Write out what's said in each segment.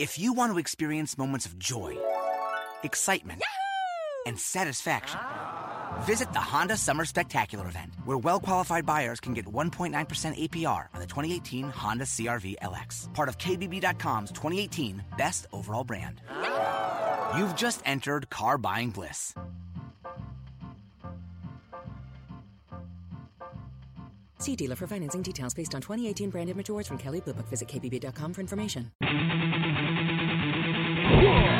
If you want to experience moments of joy, excitement, and satisfaction, visit the Honda Summer Spectacular event, where well qualified buyers can get 1.9% APR on the 2018 Honda CRV LX, part of KBB.com's 2018 Best Overall Brand. You've just entered car buying bliss. See dealer for financing details based on 2018 brand image awards from Kelley Blue Book. Visit kbb.com for information. Are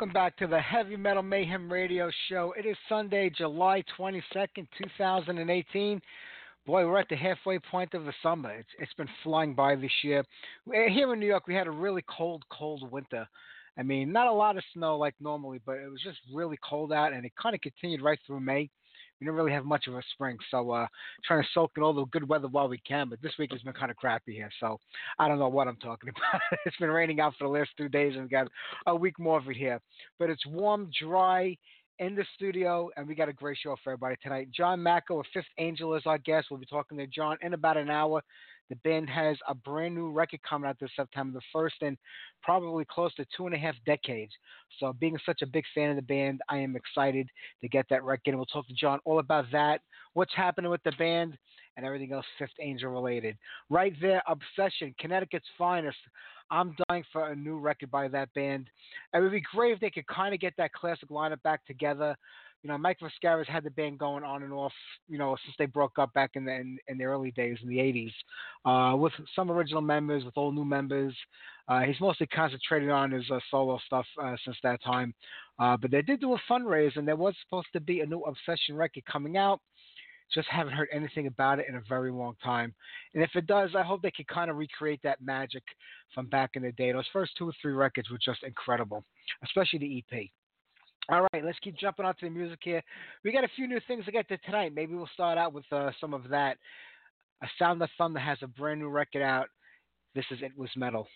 welcome back to the Heavy Metal Mayhem Radio Show. It is Sunday, July 22nd, 2018. Boy, we're at the halfway point of the summer. It's, it's been flying by this year. Eh, here in New York, we had a really cold, cold winter. I mean, not a lot of snow like normally, but it was just really cold out, and it kind of continued right through May we don't really have much of a spring, so uh, trying to soak in all the good weather while we can. But this week has been kind of crappy here, so I don't know what I'm talking about. it's been raining out for the last two days, and we got a week more of it here. But it's warm, dry in the studio, and we got a great show for everybody tonight. John Macko of Fifth Angel is our guest. We'll be talking to John in about an hour. The band has a brand new record coming out this September, the first in probably close to two and a half decades. So, being such a big fan of the band, I am excited to get that record. And we'll talk to John all about that, what's happening with the band, and everything else Fifth Angel related. Right there, Obsession, Connecticut's finest. I'm dying for a new record by that band. It would be great if they could kind of get that classic lineup back together you know, Mike Vescera had the band going on and off, you know, since they broke up back in the in, in the early days in the '80s, uh, with some original members, with all new members. Uh, he's mostly concentrated on his uh, solo stuff uh, since that time, uh, but they did do a fundraiser, and there was supposed to be a new Obsession record coming out. Just haven't heard anything about it in a very long time. And if it does, I hope they can kind of recreate that magic from back in the day. Those first two or three records were just incredible, especially the EP. All right, let's keep jumping onto the music here. We got a few new things to get to tonight. Maybe we'll start out with uh, some of that. A Sound of Thunder has a brand new record out. This is It Was Metal.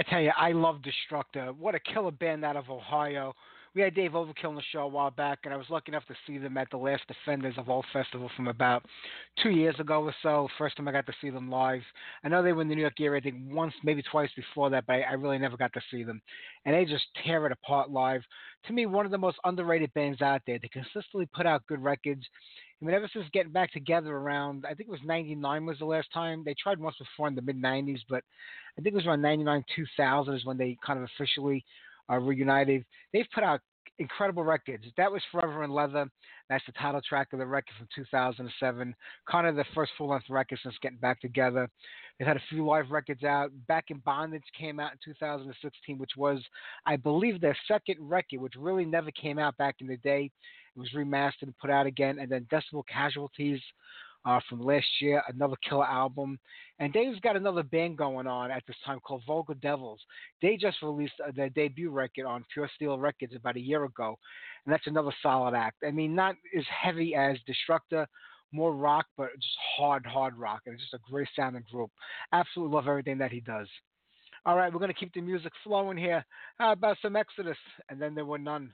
I tell you, I love Destructor. What a killer band out of Ohio. We had Dave Overkill on the show a while back, and I was lucky enough to see them at the last Defenders of All Festival from about two years ago or so. First time I got to see them live. I know they were in the New York area, I think once, maybe twice before that, but I, I really never got to see them. And they just tear it apart live. To me, one of the most underrated bands out there. They consistently put out good records. I mean, ever since getting back together around, I think it was 99 was the last time. They tried once before in the mid 90s, but I think it was around 99, 2000 is when they kind of officially uh, reunited. They've put out incredible records. That was Forever in Leather. That's the title track of the record from 2007. Kind of the first full length record since getting back together. They've had a few live records out. Back in Bondage came out in 2016, which was, I believe, their second record, which really never came out back in the day. It was remastered and put out again. And then Decibel Casualties uh, from last year, another killer album. And Dave's got another band going on at this time called Vulgar Devils. They just released uh, their debut record on Pure Steel Records about a year ago, and that's another solid act. I mean, not as heavy as Destructor, more rock, but just hard, hard rock. And it's just a great sounding group. Absolutely love everything that he does. All right, we're going to keep the music flowing here. How about some Exodus? And then there were none.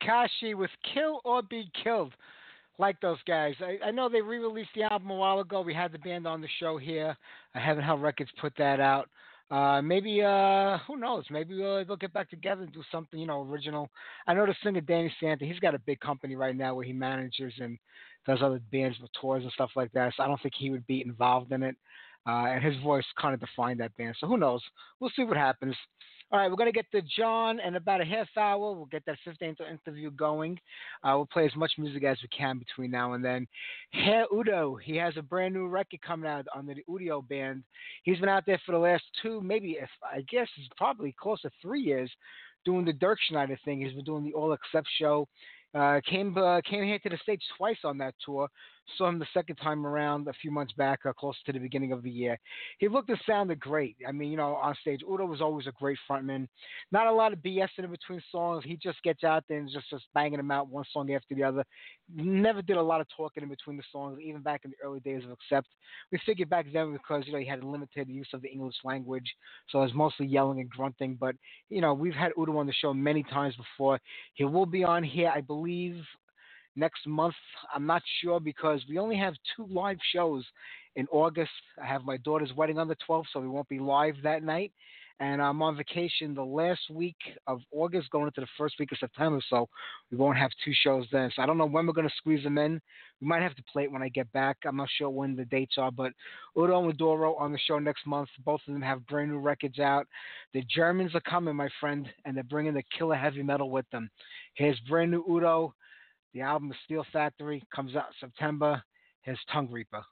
Right, Tekashi with Kill or Be Killed. Like those guys. I, I know they re released the album a while ago. We had the band on the show here. I haven't Hell Records put that out. Uh, maybe, uh, who knows? Maybe we'll, they'll get back together and do something, you know, original. I know the singer Danny Stanton, he's got a big company right now where he manages and does other bands with tours and stuff like that. So I don't think he would be involved in it. Uh, and his voice kind of defined that band. So who knows? We'll see what happens. All right, we're going to get to John in about a half hour. We'll get that Fifth Angel interview going. Uh, we'll play as much music as we can between now and then. Herr Udo, he has a brand new record coming out on the U.D.O. band. He's been out there for the last two, maybe, if, I guess, it's probably close to three years doing the Dirk Schneider thing. He's been doing the All Accept show. Uh, came uh, came here to the states twice on that tour. Saw him the second time around a few months back, uh, close to the beginning of the year. He looked and sounded great. I mean, you know, on stage, Udo was always a great frontman. Not a lot of BS in between songs. He just gets out there and just just banging them out one song after the other. Never did a lot of talking in between the songs, even back in the early days of Accept. We figured back then because you know he had a limited use of the English language, so it was mostly yelling and grunting. But you know, we've had Udo on the show many times before. He will be on here, I believe, next month. I'm not sure because we only have two live shows in August. I have my daughter's wedding on the 12th, so we won't be live that night. And I'm on vacation the last week of August, going into the first week of September, so we won't have two shows then. So I don't know when we're going to squeeze them in. We might have to play it when I get back. I'm not sure when the dates are, but Udo and Maduro on the show next month. Both of them have brand new records out. The Germans are coming, my friend, and they're bringing the killer heavy metal with them. Here's brand new Udo. The album Steel Factory comes out September. His Tongue Reaper.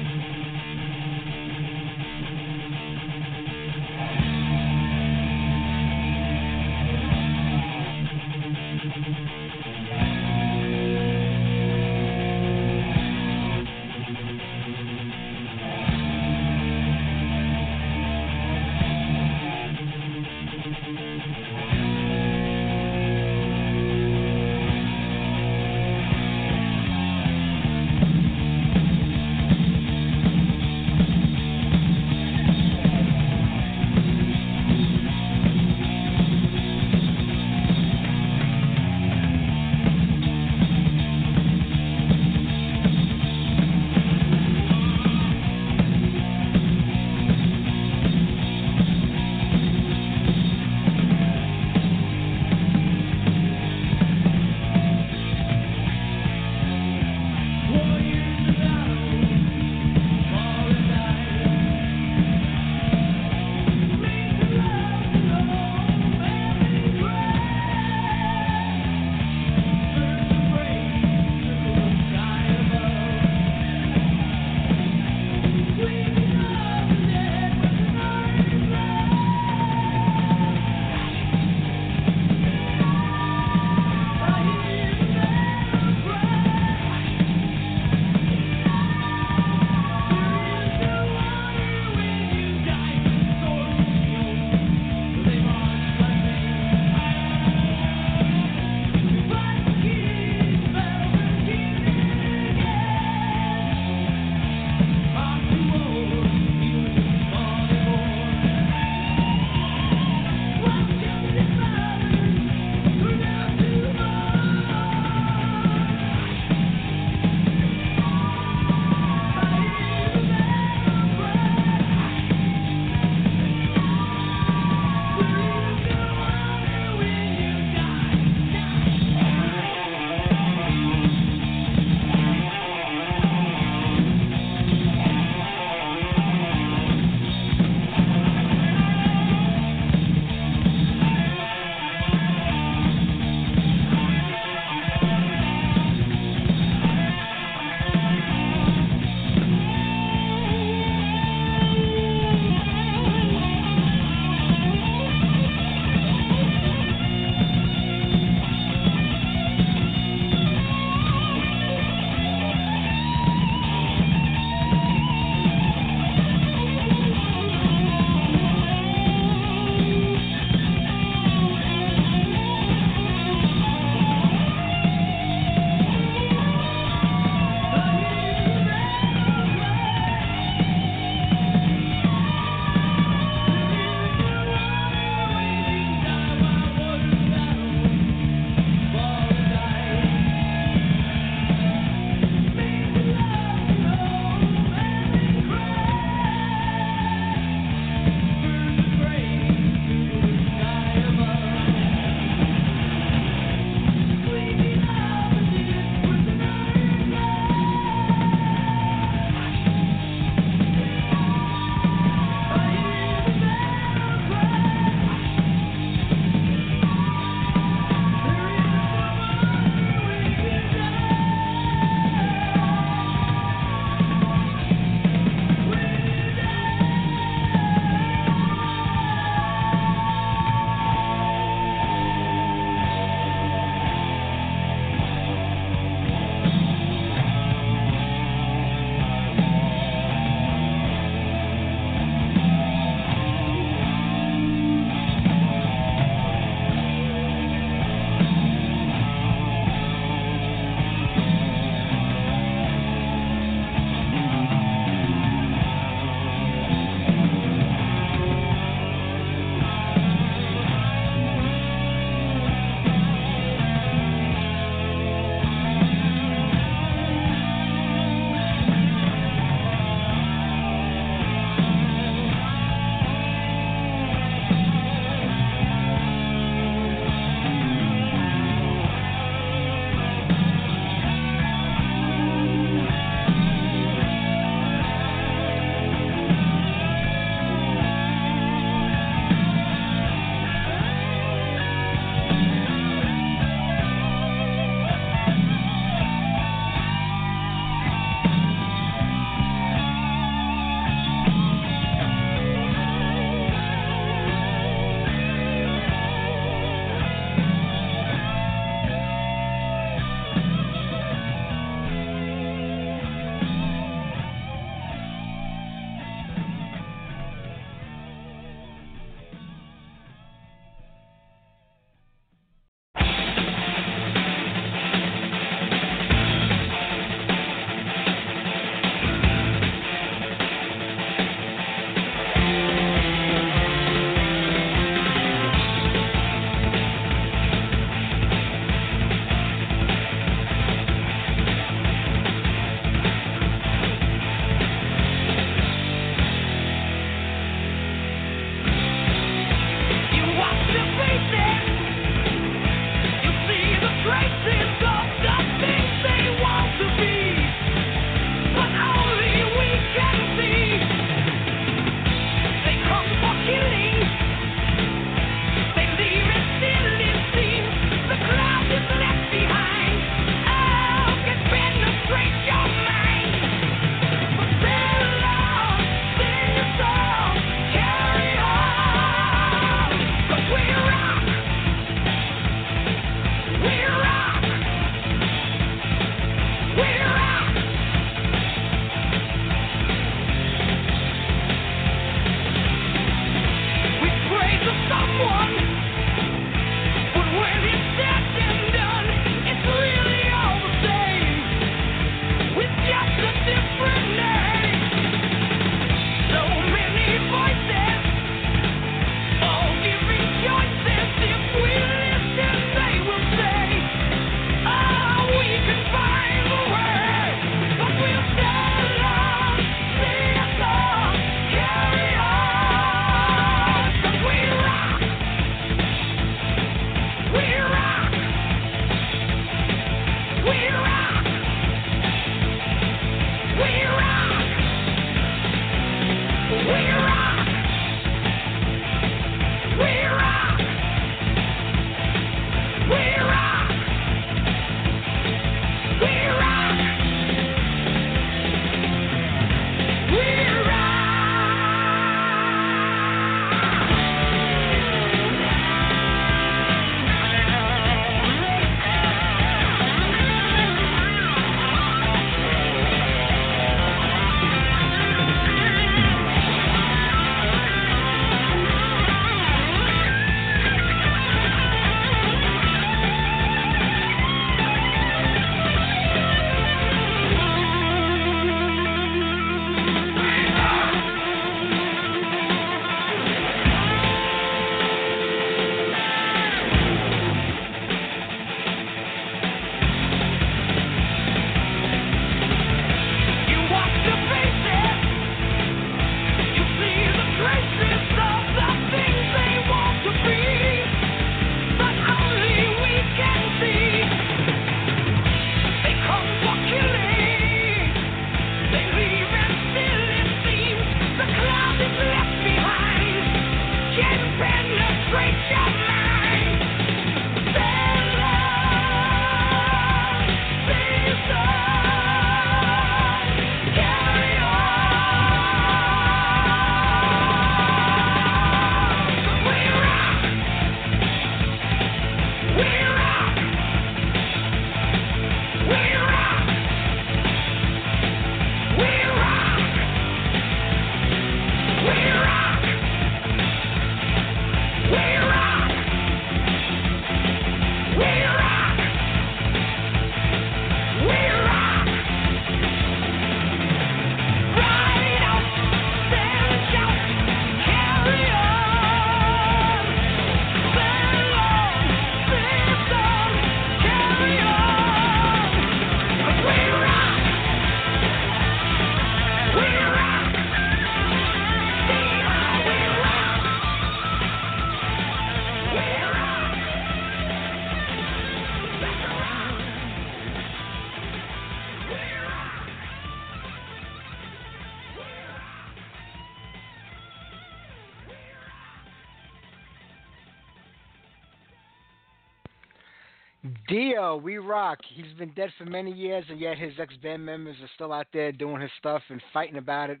Dio, we rock. He's been dead for many years, and yet his ex band members are still out there doing his stuff and fighting about it.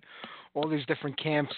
All these different camps.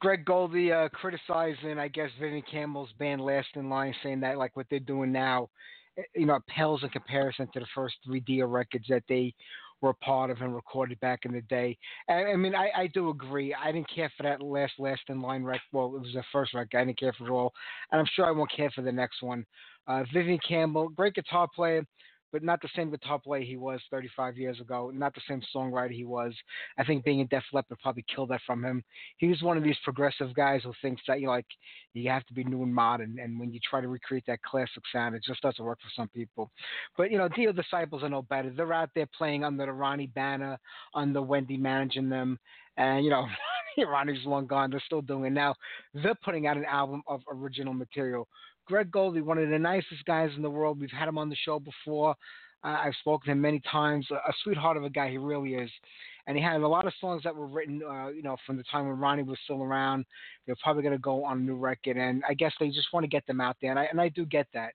Craig Goldy uh, criticizing, I guess, Vivian Campbell's band Last in Line, saying that like what they're doing now, eh, you know, pales in comparison to the first three Dio records that they were part of and recorded back in the day. I, I mean, I, I do agree. I didn't care for that last Last in Line record. Well, it was the first record. I didn't care for it all, and I'm sure I won't care for the next one. Uh, Vivian Campbell, great guitar player, but not the same guitar player he was 35 years ago. Not the same songwriter he was. I think being in Def Leppard probably killed that from him. He was one of these progressive guys who thinks that you like you have to be new and modern, and when you try to recreate that classic sound, it just doesn't work for some people. But you know, Dio disciples are no better. They're out there playing under the Ronnie banner, under Wendy managing them, and you know. Ronnie's long gone. They're still doing it now. They're putting out an album of original material Craig Goldy, one of the nicest guys in the world. We've had him on the show before. Uh, I've spoken to him many times. A, a, sweetheart of a guy, he really is. And he had a lot of songs that were written, uh, you know, from the time when Ronnie was still around. They're probably going to go on a new record, and I guess they just want to get them out there, and I and I do get that.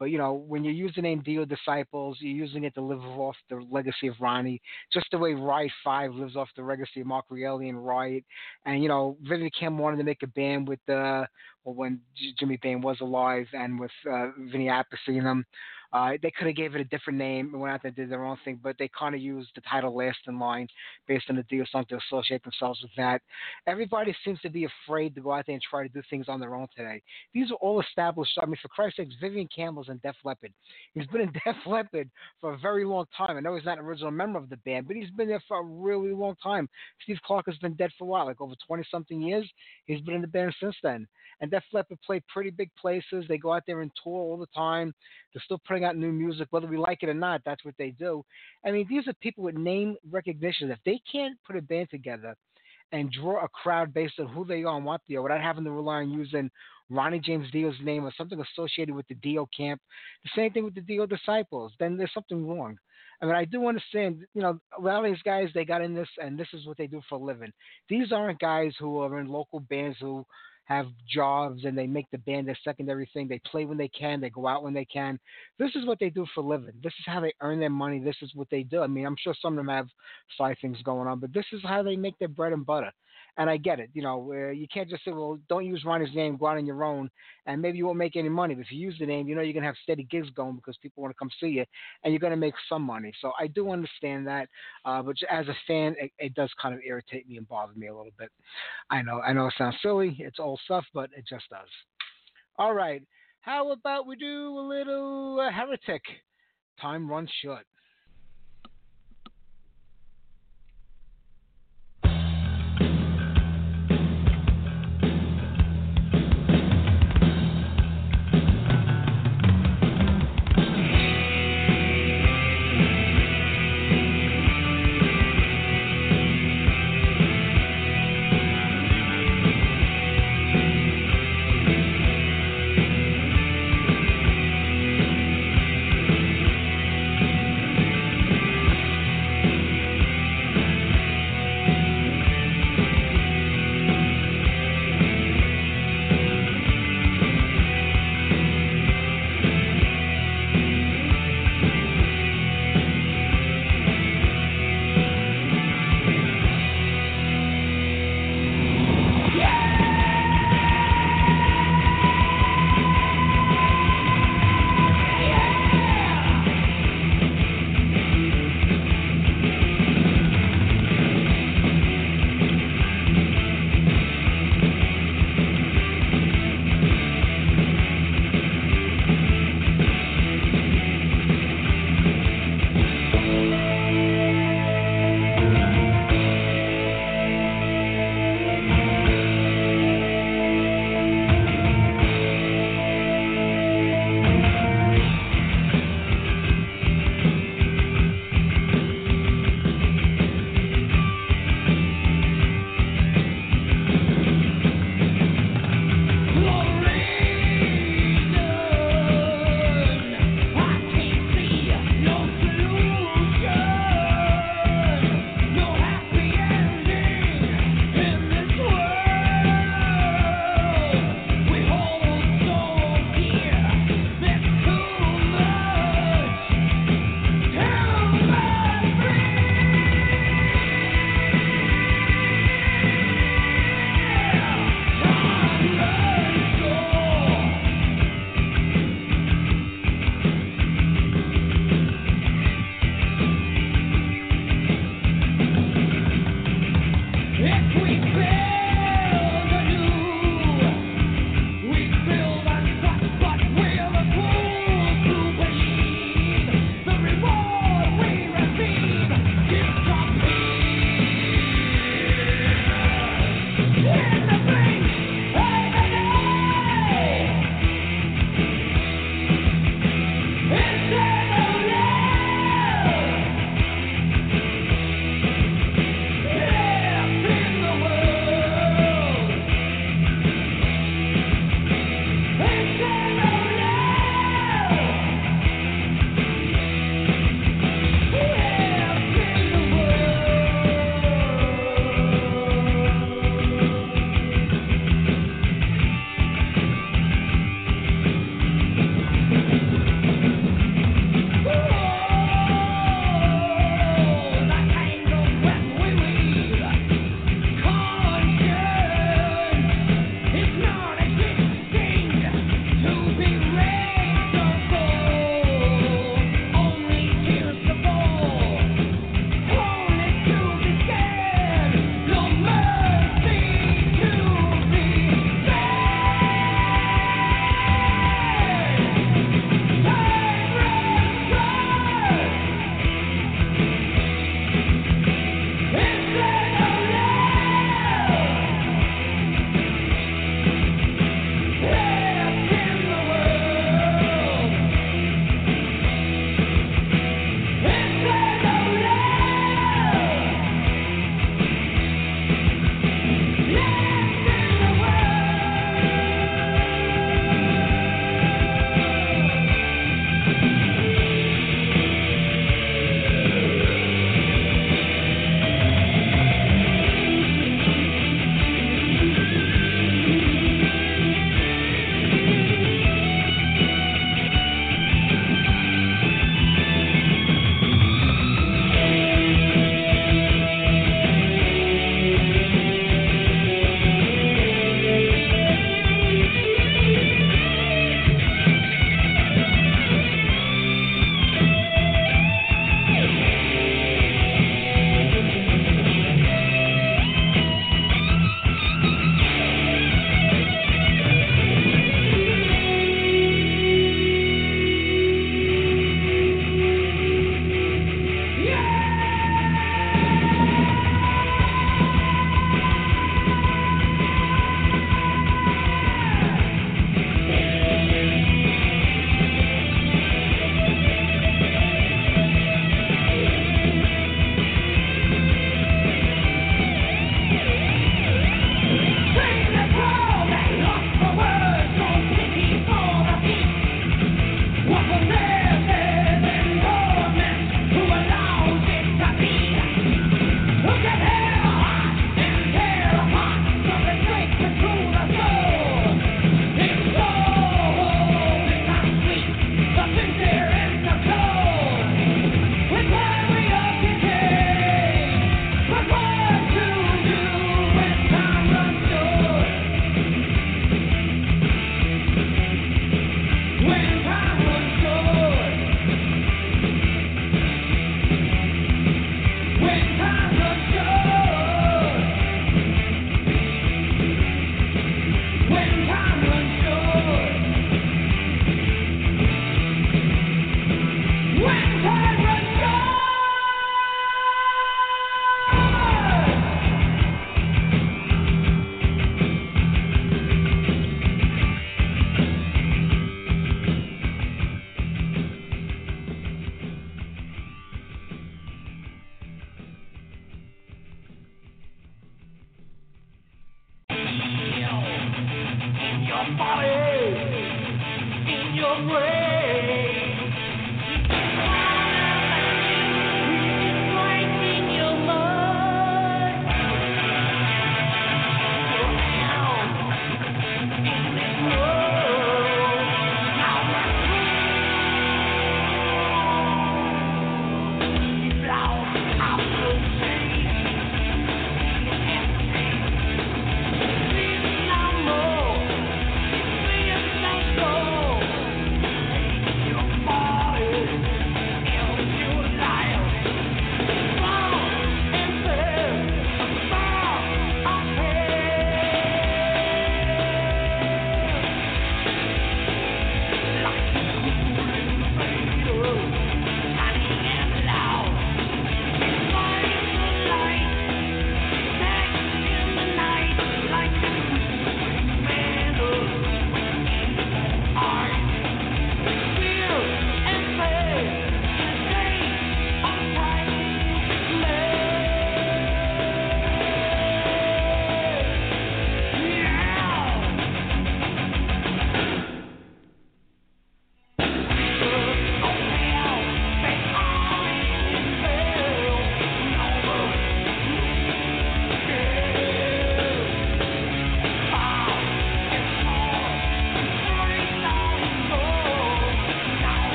But you know, when you use the name Dio Disciples, you're using it to live off the legacy of Ronnie, just the way Riot Five lives off the legacy of Mark Reale and Riot. And you know, Vivian Kim wanted to make a band with uh, well, when Jimmy Bain was alive and with uh, Vinny Appice in them. Uh, they could have gave it a different name and went out there and did their own thing, but they kind of used the title Last in Line based on the deal, something to associate themselves with that. Everybody seems to be afraid to go out there and try to do things on their own today. These are all established. I mean, for Christ's sakes, Vivian Campbell's in Def Leppard. He's been in Def Leppard for a very long time. I know he's not an original member of the band, but he's been there for a really long time. Steve Clark has been dead for a while, like over 20 something years. He's been in the band since then. And Def Leppard play pretty big places. They go out there and tour all the time. They're still putting out new music, whether we like it or not. That's what they do. I mean, these are people with name recognition. If they can't put a band together and draw a crowd based on who they are and what they are, without having to rely on using Ronnie James Dio's name or something associated with the Dio camp, the same thing with the Dio disciples, then there's something wrong. I mean, I do understand, you know, a lot of these guys, they got in this and this is what they do for a living. These aren't guys who are in local bands who have jobs and they make the band their secondary thing. They play when they can, they go out when they can. This is what they do for a living. This is how they earn their money. This is what they do. I mean, I'm sure some of them have side things going on, but this is how they make their bread and butter. And I get it. You know, uh, you can't just say, well, don't use Ronnie's name, go out on your own, and maybe you won't make any money. But if you use the name, you know you're going to have steady gigs going because people want to come see you, and you're going to make some money. So I do understand that. Uh, but as a fan, it, it does kind of irritate me and bother me a little bit. I know, I know it sounds silly. It's old stuff, but it just does. All right. How about we do a little uh, heretic? Time runs short.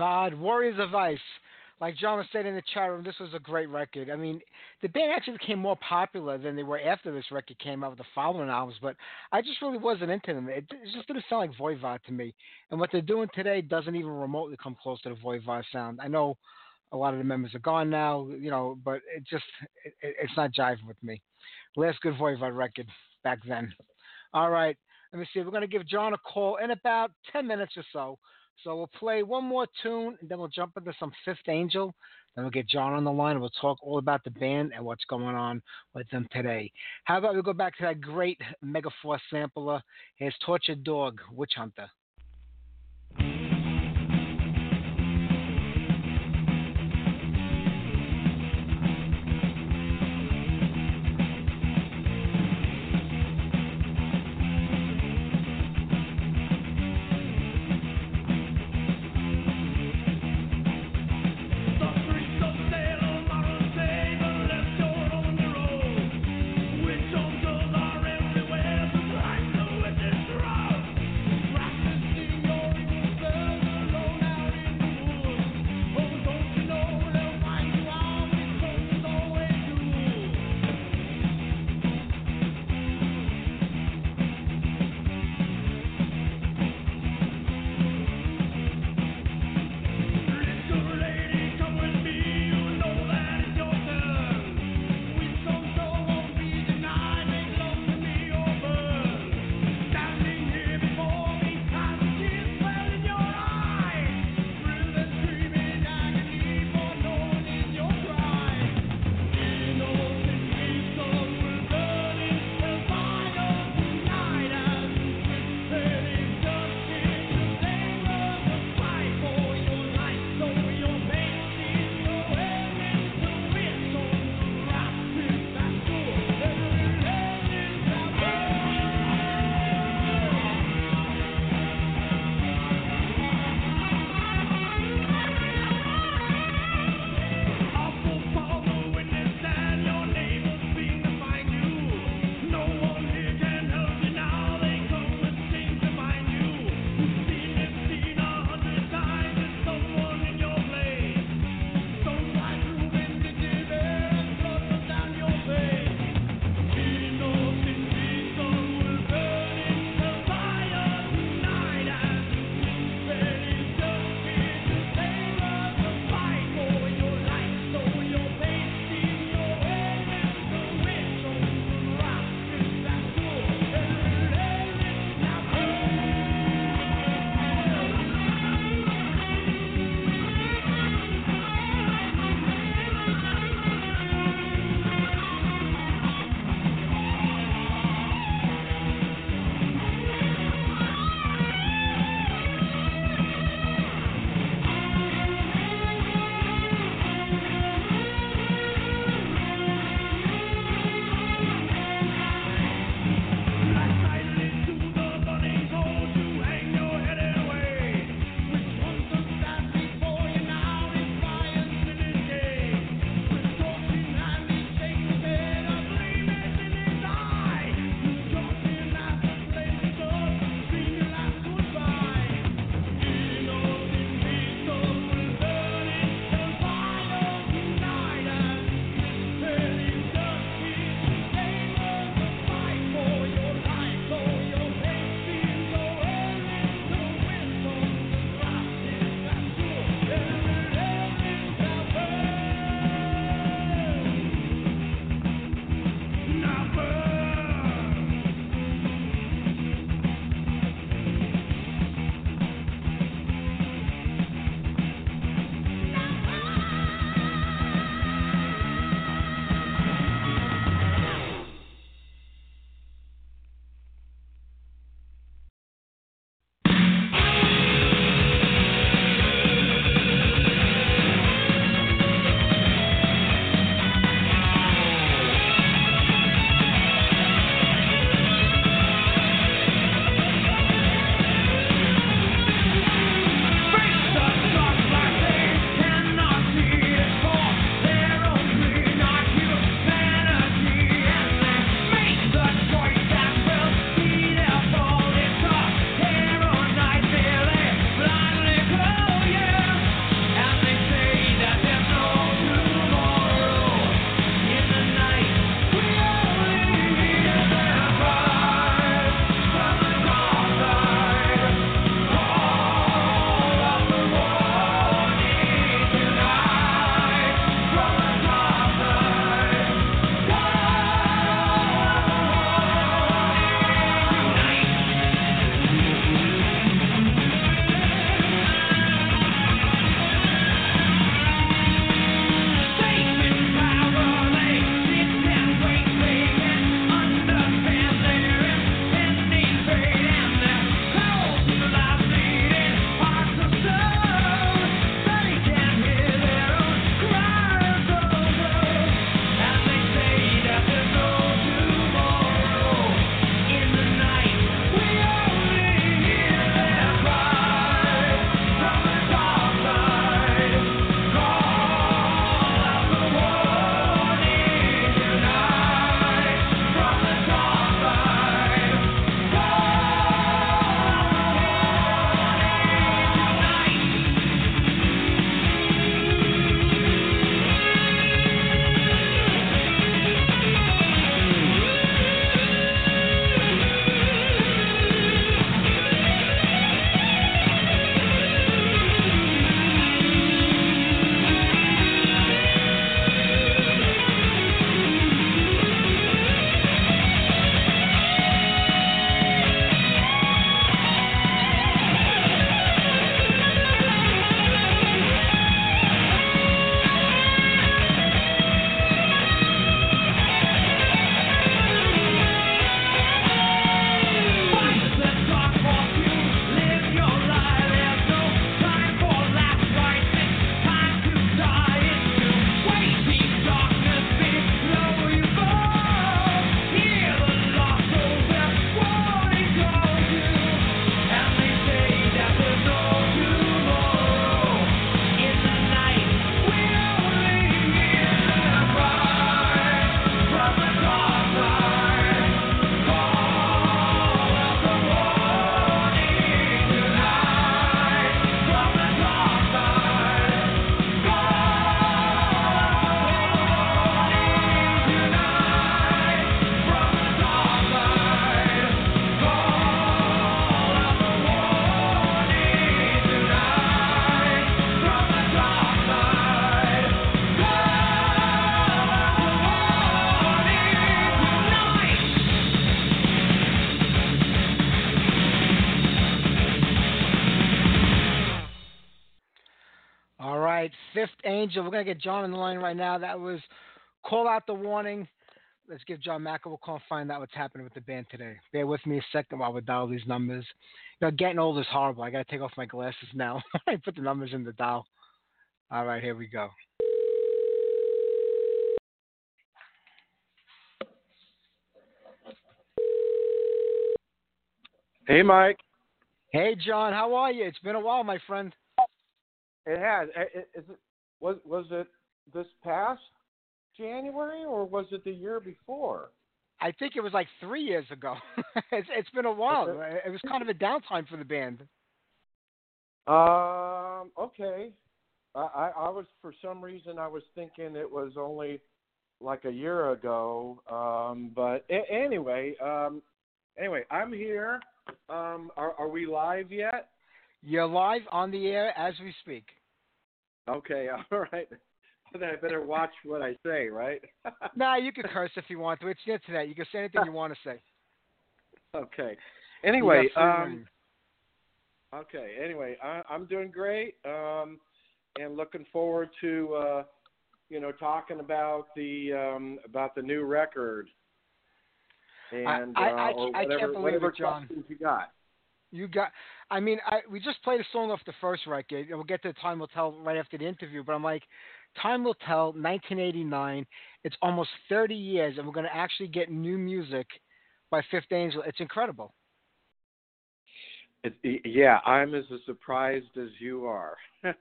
Voivod, Warriors of Ice. Like John was saying in the chat room, this was a great record. I mean, the band actually became more popular than they were after this record came out with the following albums, but I just really wasn't into them. It, it just didn't sound like Voivod to me. And what they're doing today doesn't even remotely come close to the Voivod sound. I know a lot of the members are gone now, you know, but it just, it, it's not jiving with me. Last good Voivod record back then. All right. Let me see. We're going to give John a call in about 10 minutes or so. So we'll play one more tune, and then we'll jump into some Fifth Angel. Then we'll get John on the line, and we'll talk all about the band and what's going on with them today. How about we go back to that great Megaforce sampler? Here's Tortured Dog, Witch Hunter. Angel. We're gonna get John on the line right now. That was call out the warning. Let's give John Macko a call and find out what's happening with the band today. Bear with me a second while we dial these numbers. You know, getting old is horrible. I gotta take off my glasses now. I put the numbers in the dial. All right, here we go. Hey, Mike. Hey, John, how are you? It's been a while, my friend. It has. Is it was was it this past January or was it the year before? I think it was like three years ago. it's, it's been a while. It was kind of a downtime for the band. Um. Okay. I, I I was for some reason I was thinking it was only like a year ago. Um. But a- anyway. Um. Anyway, I'm here. Um. Are Are we live yet? You're live on the air as we speak. Okay. All right. Then I better watch what I say, right? nah, you can curse if you want to. It's the internet. You can say anything you want to say. Okay. Anyway, You got free um, okay. Anyway, I, I'm doing great, um, and looking forward to uh, you know talking about the um, about the new record and I- uh, I- or I can't whatever, believe whatever it, John. you got. You got. I mean, I we just played a song off the first record, and we'll get to time will tell right after the interview. But I'm like, time will tell. 1989. It's almost 30 years, and we're going to actually get new music by Fifth Angel. It's incredible. It, yeah, I'm as surprised as you are. is,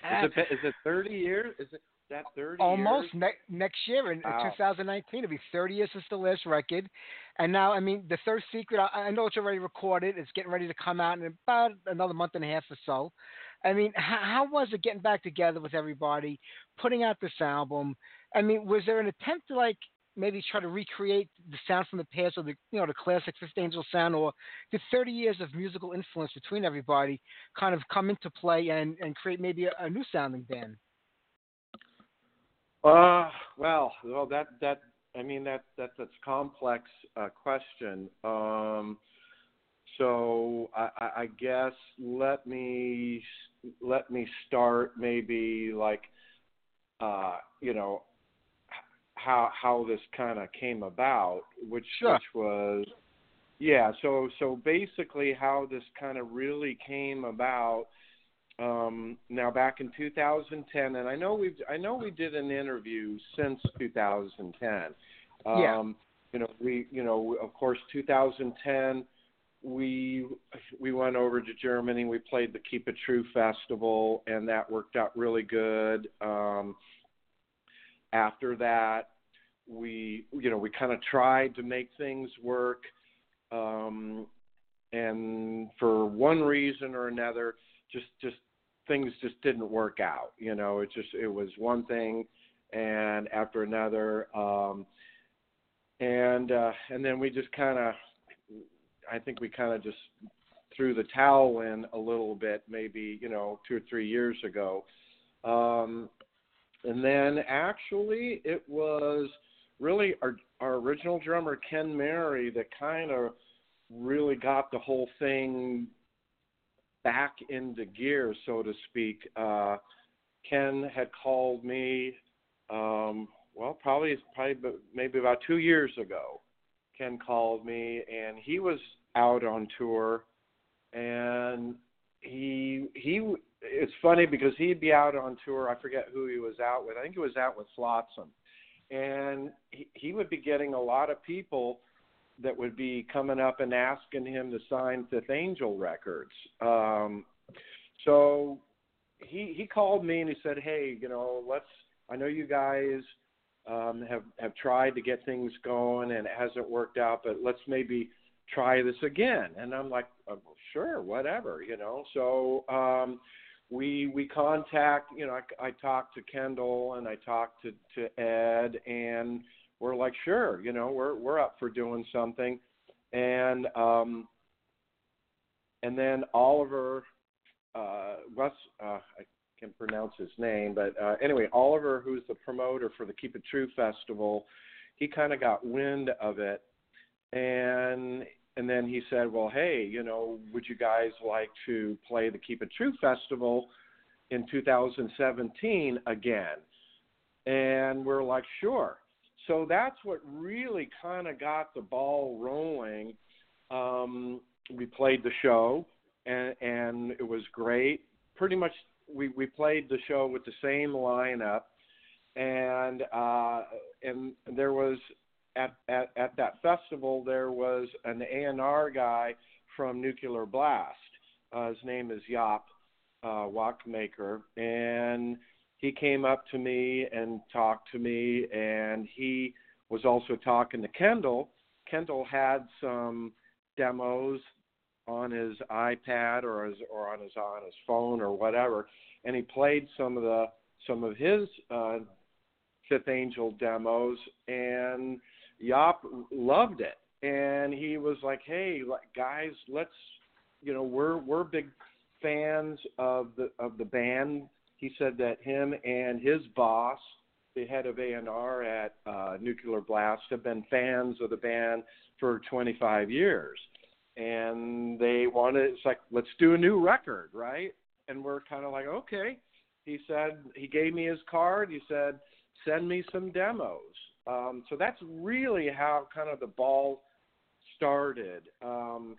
it, is it 30 years? Is it that 30 Almost years? ne- next year in Wow. 2019, it'll be 30 years since the last record. And now, I mean, the third secret. I, I know it's already recorded. It's getting ready to come out in about another month and a half or so. I mean, how, how was it getting back together with everybody, putting out this album? I mean, was there an attempt to like maybe try to recreate the sound from the past or the you know the classic Fifth Angel sound, or did 30 years of musical influence between everybody kind of come into play and and create maybe a, a new sounding band? Uh, well, well, that that I mean that that that's a complex uh, question. Um, so I, I guess let me let me start maybe like uh, you know how how this kind of came about, which Sure. which was yeah. So so basically how this kind of really came about um, now back in 2010, and I know we've I know we did an interview since 2010. Um, Yeah. You know, we you know of course 2010 we we went over to Germany. We played the Keep It True festival, and that worked out really good. Um, after that, we you know we kind of tried to make things work, um, and for one reason or another, just just things just didn't work out. You know, it just it was one thing, and after another, um, and uh, and then we just kind of, I think we kind of just threw the towel in a little bit, maybe you know two or three years ago. Um, and then actually, it was really our our original drummer Ken Mary that kind of really got the whole thing back into gear, so to speak. Uh, Ken had called me, um, well, probably probably maybe about two years ago. Ken called me, and he was out on tour, and he he. It's funny because he'd be out on tour. I forget who he was out with. I think he was out with Flotsam, and he, he would be getting a lot of people that would be coming up and asking him to sign Fifth Angel records. Um, so he he called me and he said, "Hey, you know, let's. I know you guys um, have have tried to get things going and it hasn't worked out, but let's maybe try this again." And I'm like, oh, "Sure, whatever," you know. So um, we we contact. You know, I, I talked to Kendall and I talked to to Ed and we're like, sure, you know, we're we're up for doing something, and um, and then Oliver, uh, Wes, uh, I can't pronounce his name, but uh, anyway, Oliver, who's the promoter for the Keep It True festival, he kind of got wind of it, and and then he said, well, hey, you know, would you guys like to play the Keep It True festival? in 2017 again. And we're like, sure. So that's what really kind of got the ball rolling. Um, we played the show, and, and it was great. Pretty much, we, we played the show with the same lineup, and uh, and there was at, at at that festival there was an A and R guy from Nuclear Blast. Uh, his name is Jaap uh, Wagemaker, and he came up to me and talked to me, and he was also talking to Kendall. Kendall had some demos on his iPad or his or on his on his phone or whatever, and he played some of the some of his uh, Fifth Angel demos, and Jaap loved it, and he was like, "Hey, guys, let's, you know, we're we're big fans of the of the band." He said that him and his boss, the head of A&R at uh, Nuclear Blast, have been fans of the band for 25 years, and they wanted. It's like, let's do a new record, right? And we're kind of like, okay. He said he gave me his card. He said, send me some demos. Um, so that's really how kind of the ball started. Um,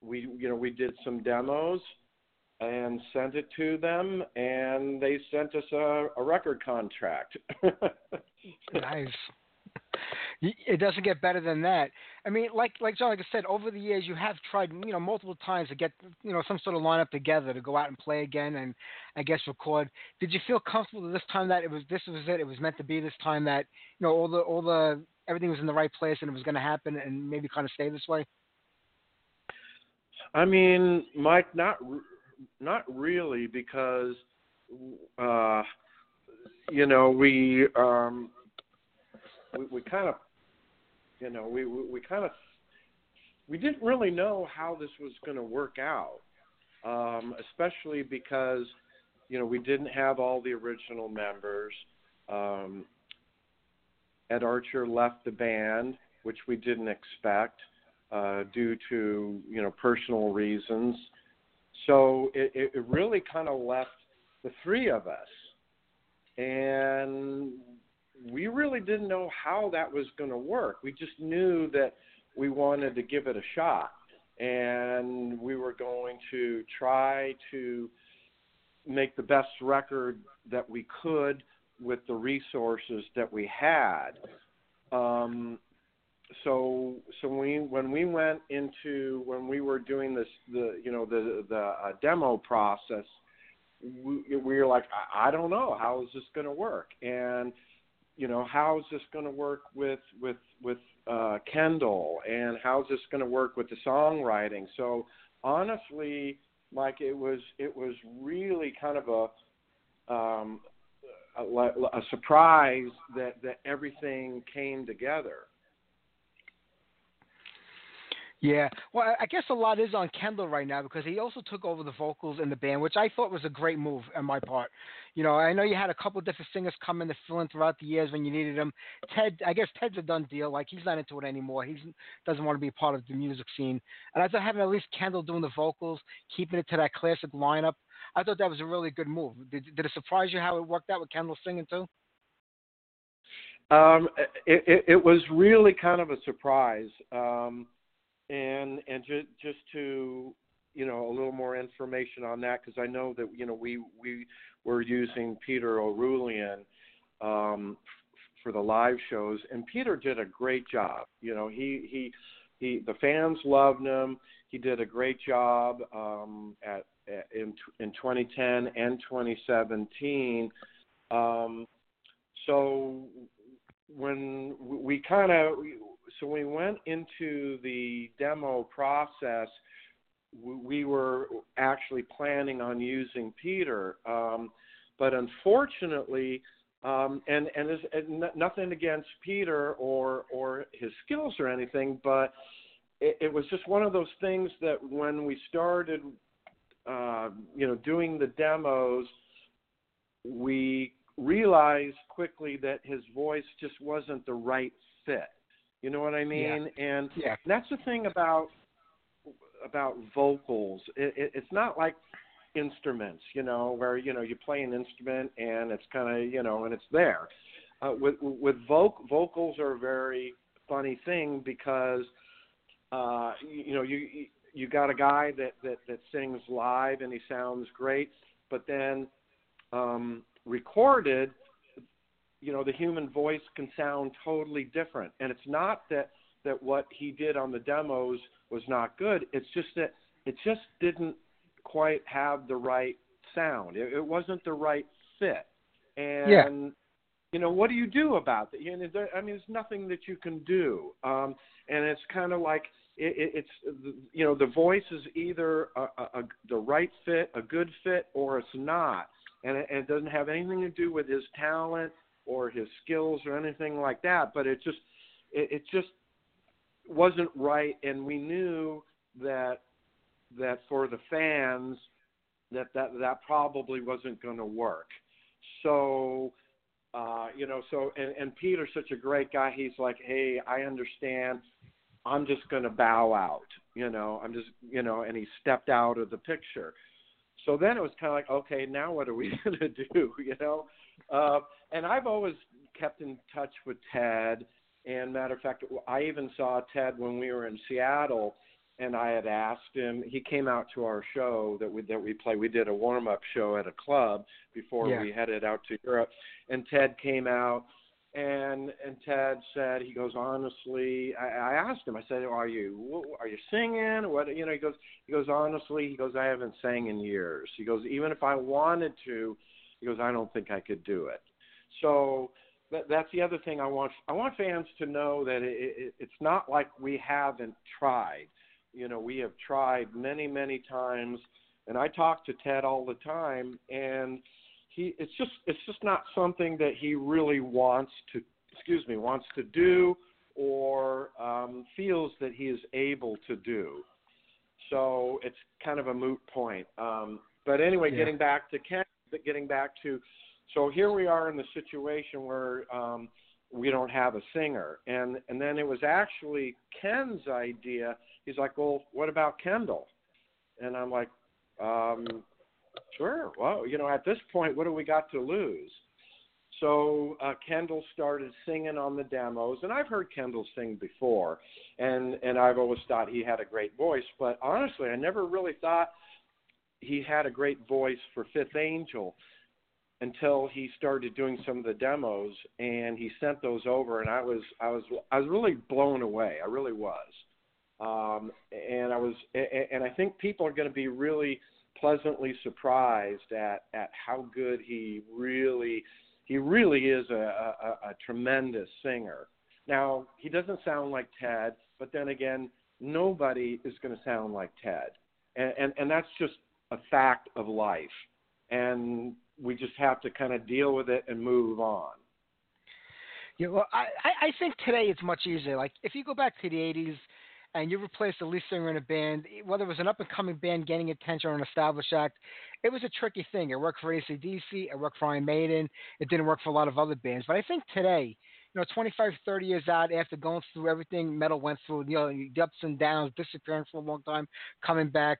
we you know we did some demos and sent it to them, and they sent us a, a record contract. nice it doesn't get better than that. I mean, like like John, like I said, over the years you have tried, you know, multiple times to get, you know, some sort of lineup together to go out and play again, and I guess record. Did you feel comfortable this time that it was this was it? It was meant to be this time that you know all the all the everything was in the right place and it was going to happen and maybe kind of stay this way. I mean, Mike, not not really because uh, you know we um, we, we kind of you know, we we, we kind of we didn't really know how this was going to work out, um, especially because you know we didn't have all the original members. Um, Ed Archer left the band, which we didn't expect uh, due to you know personal reasons. So it, it really kind of left the three of us, and we really didn't know how that was going to work. We just knew that we wanted to give it a shot, and we were going to try to make the best record that we could with the resources that we had. Um, so so we when we went into when we were doing this the you know the the uh, demo process we, we were like I, I don't know how is this going to work and you know, how is this going to work with with with uh, Kendall, and how's this going to work with the songwriting? So honestly, like it was it was really kind of a um, a, a surprise that that everything came together. Yeah, well, I guess a lot is on Kendall right now because he also took over the vocals in the band, which I thought was a great move on my part. You know, I know you had a couple of different singers come in to fill in throughout the years when you needed them. Ted, I guess Ted's a done deal. Like he's not into it anymore. He doesn't want to be part of the music scene. And I thought having at least Kendall doing the vocals, keeping it to that classic lineup, I thought that was a really good move. Did, did it surprise you how it worked out with Kendall singing too? Um, it, it, it was really kind of a surprise. Um, and and just just to you know a little more information on that because I know that you know we we were using Peter Orullian um, for the live shows, and Peter did a great job. You know he he he the fans loved him. He did a great job um, at, at in in 2010 and 2017. Um, so when we kind of so we went into the demo process. We were actually planning on using Peter, um, but unfortunately, um, and and, and nothing against Peter or or his skills or anything, but it, it was just one of those things that when we started, uh, you know, doing the demos, we realized quickly that his voice just wasn't the right fit. You know what I mean? Yeah. And yeah. that's the thing about about vocals. It, it, it's not like instruments, you know, where you know you play an instrument and it's kind of you know and it's there. Uh, with with voc- vocals are a very funny thing because uh, you, you know you you got a guy that that that sings live and he sounds great, but then um, recorded, you know, the human voice can sound totally different, and it's not that that what he did on the demos was not good. It's just that it just didn't quite have the right sound. It, it wasn't the right fit. And yeah. you know, what do you do about that? You know, there, I mean, there's nothing that you can do. Um, and it's kind of like it, it, it's you know, the voice is either a, a, a, the right fit, a good fit, or it's not. And it, and it doesn't have anything to do with his talent or his skills or anything like that. But it just it, it just wasn't right, and we knew that that for the fans that that that probably wasn't going to work. So uh, you know, so and, and Peter's such a great guy. He's like, hey, I understand. I'm just going to bow out. You know, I'm just you know, and he stepped out of the picture. So then it was kind of like, okay, now what are we going to do? You know, uh, and I've always kept in touch with Ted. And matter of fact, I even saw Ted when we were in Seattle and I had asked him. He came out to our show that we that we play. We did a warm up show at a club before yeah. we headed out to Europe, and Ted came out. And and Ted said he goes honestly. I, I asked him. I said, "Are you are you singing? What you know?" He goes he goes honestly. He goes, "I haven't sang in years." He goes, "Even if I wanted to," he goes, "I don't think I could do it." So that, that's the other thing I want. I want fans to know that it, it, it's not like we haven't tried you know, we have tried many, many times, and I talk to Ted all the time, and he it's just it's just not something that he really wants to excuse me wants to do or um, feels that he is able to do. So it's kind of a moot point. Um, but anyway, yeah. getting back to Ken, getting back to, so here we are in the situation where um, we don't have a singer, and and then it was actually Ken's idea he's like, well, what about Kendall? And I'm like, um, sure. Well, you know, at this point, what do we got to lose? So uh, Kendall started singing on the demos, and I've heard Kendall sing before, and and I've always thought he had a great voice. But honestly, I never really thought he had a great voice for Fifth Angel until he started doing some of the demos, and he sent those over, and I was I was I was really blown away. I really was. Um, and I was, and I think people are going to be really pleasantly surprised at at how good he really, he really is a, a, a tremendous singer. Now he doesn't sound like Ted, but then again, nobody is going to sound like Ted, and, and and that's just a fact of life, and we just have to kind of deal with it and move on. Yeah, well, I I think today it's much easier. Like if you go back to the '80s and you replace the lead singer in a band, whether it was an up and coming band getting attention or an established act, it was a tricky thing. It worked for ACDC, it worked for Iron Maiden, it didn't work for a lot of other bands. But I think today, you know, 25, 30 years out after going through everything metal went through, you know, the ups and downs, disappearing for a long time, coming back,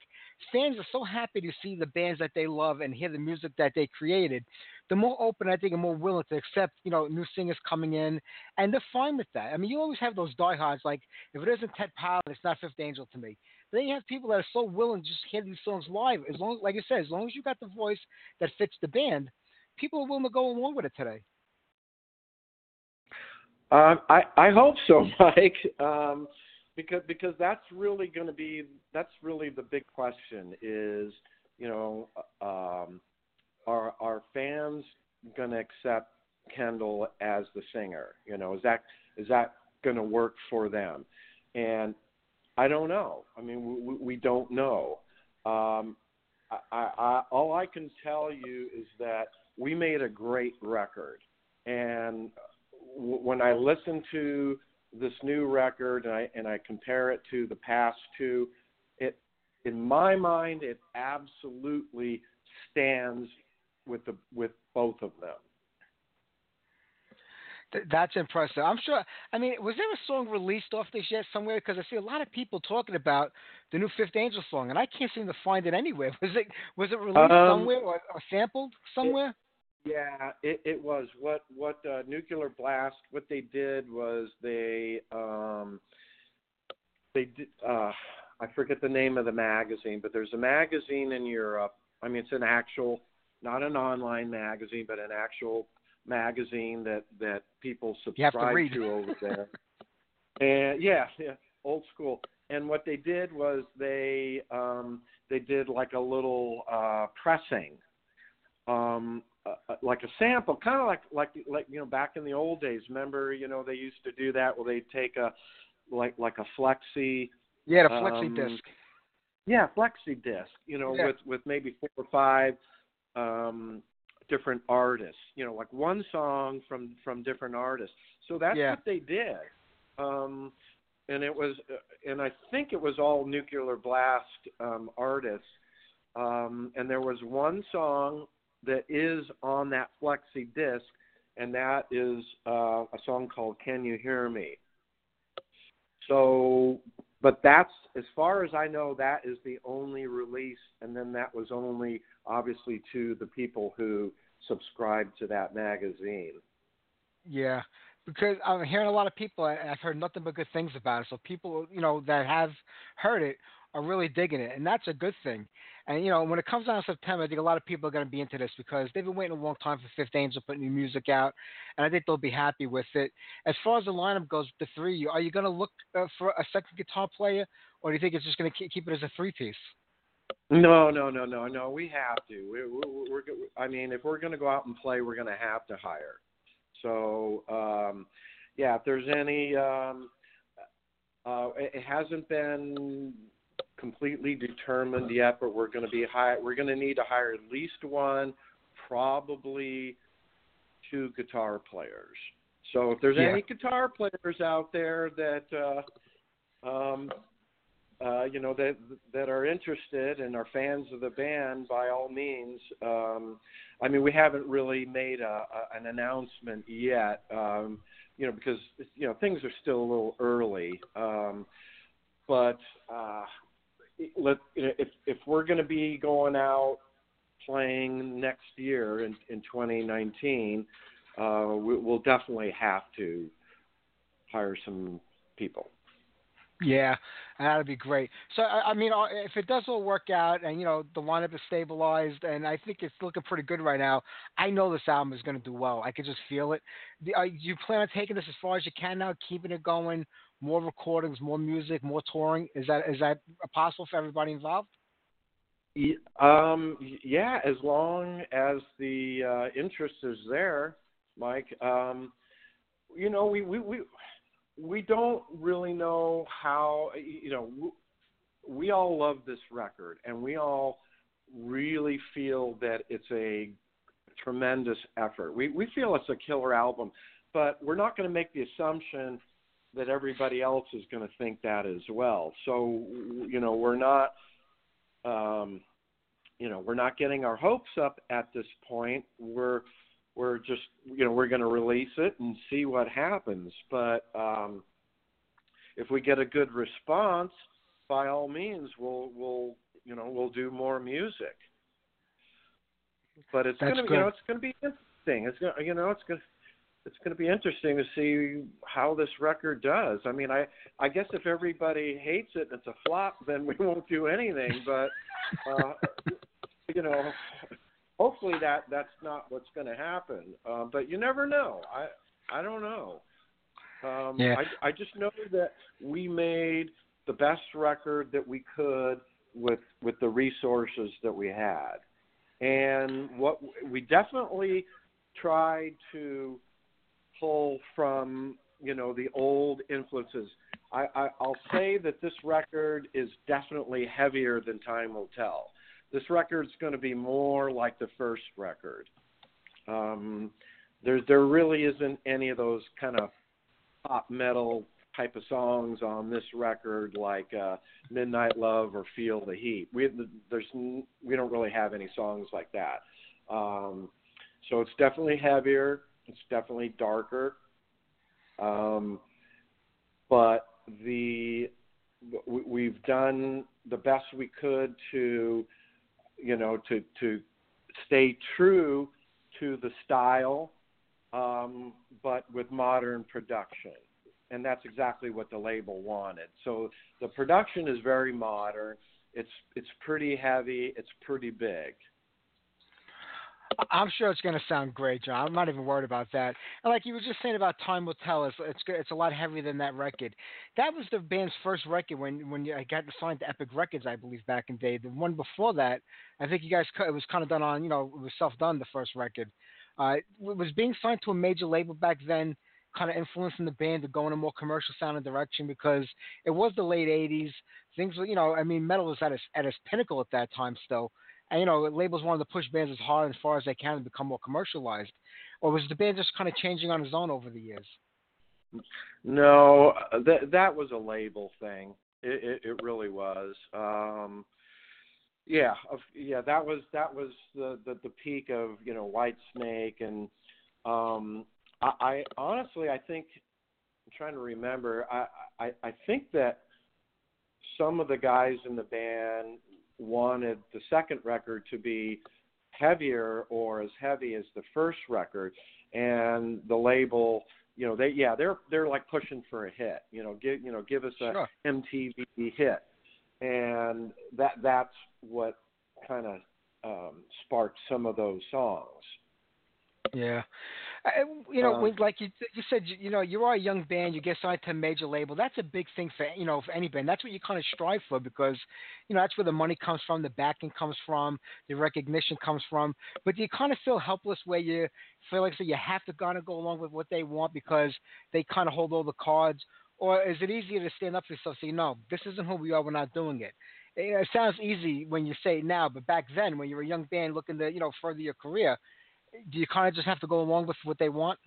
fans are so happy to see the bands that they love and hear the music that they created the more open I think and more willing to accept, you know, new singers coming in, and they're fine with that. I mean, you always have those diehards like if it isn't Ted Pilot, it's not Fifth Angel to me. Then you have people that are so willing to just hear these songs live. As long, like I said, as long as you got the voice that fits the band, people are willing to go along with it today. Um, I I hope so, Mike. Um, because because that's really going to be that's really the big question is you know um, are are fans going to accept Kendall as the singer? You know, is that is that going to work for them? And I don't know. I mean, we, we don't know. Um, I, I, all I can tell you is that we made a great record, and when I listen to this new record and I and I compare it to the past two, it in my mind it absolutely stands with the with both of them. Th- That's impressive. I'm sure. I mean, was there a song released off this yet somewhere? Because I see a lot of people talking about the new Fifth Angel song, and I can't seem to find it anywhere. Was it was it released Um, somewhere or, or sampled somewhere? Yeah, it, it was what what uh, Nuclear Blast. What they did was they um, they did. Uh, I forget the name of the magazine, but there's a magazine in Europe. I mean, it's an actual, not an online magazine, but an actual magazine that that people have to subscribe to over there. and yeah, yeah, old school. And what they did was they um, they did like a little uh, pressing um uh, like a sample kind of like like like you know back in the old days remember you know they used to do that where they'd take a like like a flexi Yeah, the flexi um, disc. yeah flexi disc you know Yeah. with with maybe four or five um different artists you know like one song from from different artists so that's Yeah. what they did um and it was uh, and i think it was all nuclear blast um artists um and there was one song that is on that flexi disc and that is uh a song called can you hear me so but that's as far as I know, that is the only release, and then that was only obviously to the people who subscribed to that magazine. Yeah, because I'm hearing a lot of people, and I've heard nothing but good things about it. So people, you know, that have heard it are really digging it, and that's a good thing. And you know, when it comes down to September, I think a lot of people are going to be into this because they've been waiting a long time for Fifth Angel to put new music out, and I think they'll be happy with it. As far as the lineup goes, the three, you, are you going to look uh, for a second guitar player, or do you think it's just going to keep it as a three piece? No, no, no, no, no. We have to. We, we, we're. I mean, if we're going to go out and play, we're going to have to hire. So, um, yeah, if there's any, um, uh, it hasn't been completely determined yet, but we're going to be high. We're going to need to hire at least one, probably two guitar players. So if there's Yeah. any guitar players out there that uh, um, uh, you know that that are interested and are fans of the band, by all means. Um, I mean, we haven't really made a, a, an announcement yet, um, you know, because you know things are still a little early. Um, but uh, let if if we're going to be going out playing next year in in 2019, uh, we, we'll definitely have to hire some people. Yeah, that'd be great. So I, I mean, uh, if it does all work out, and you know the lineup is stabilized, and I think it's looking pretty good right now, I know this album is going to do well. I can just feel it. Uh, you plan on taking this as far as you can now, keeping it going, more recordings, more music, more touring? Is that is that possible for everybody involved? Y- Um, yeah, as long as the uh, interest is there, Mike. Um, you know, we, we we we don't really know how. You know, we all love this record, and we all really feel that it's a tremendous effort. We we feel it's a killer album, but we're not going to make the assumption that everybody else is going to think that as well. So, you know, we're not um, you know we're not getting our hopes up at this point we're we're just you know we're going to release it and see what happens but um if we get a good response by all means we'll we'll you know we'll do more music but it's That's going to good. you know it's going to be interesting it's going you know it's going to it's going to be interesting to see how this record does. I mean, I I guess if everybody hates it and it's a flop, then we won't do anything. But uh, you know, hopefully that that's not what's going to happen. Uh, but you never know. I I don't know. Um, Yeah. I I just know that we made the best record that we could with with the resources that we had, and what we definitely tried to pull from you know the old influences. I, I I'll say that this record is definitely heavier than Time Will Tell. This record's going to be more like the first record. Um, there there really isn't any of those kind of pop metal type of songs on this record like uh, Midnight Love or Feel the Heat. We there's we don't really have any songs like that. Um, so it's definitely heavier. It's definitely darker. Um, but the we've done the best we could to, you know, to to stay true to the style, um, but with modern production. And that's exactly what the label wanted. So the production is very modern. It's it's pretty heavy. It's pretty big. I'm sure it's going to sound great, John. I'm not even worried about that. And like you were just saying about Time Will Tell, it's it's, it's a lot heavier than that record. That was the band's first record when when I got signed to Epic Records, I believe, back in the day. The one before that, I think you guys it was kind of done on you know it was self done the first record. Uh, was being signed to a major label back then kind of influencing the band to go in a more commercial sounding direction because it was the late '80s. Things were, you know, I mean, metal was at its at its pinnacle at that time still and you know labels wanted to push bands as hard and far as they can to become more commercialized, or was the band just kind of changing on its own over the years? No, that that was a label thing. It it, it really was. Um, yeah, yeah, that was that was the, the the peak of you know White Snake, and um, I, I honestly I think I'm trying to remember. I, I I think that some of the guys in the band wanted the second record to be heavier or as heavy as the first record. And the label you know they yeah they're they're like pushing for a hit you know give you know give us a sure. MTV hit. And that that's what kind of um sparked some of those songs. Yeah you know, Um, like you you said, you, you know, you are a young band. You get signed to a major label. That's a big thing for you know for any band. That's what you kind of strive for because, you know, that's where the money comes from, the backing comes from, the recognition comes from. But do you kind of feel helpless where you feel like so you have to kind of go along with what they want because they kind of hold all the cards, or is it easier to stand up for yourself? Say, no, this isn't who we are. We're not doing it. It, it sounds easy when you say it now, but back then, when you were a young band looking to you know further your career do you kind of just have to go along with what they want?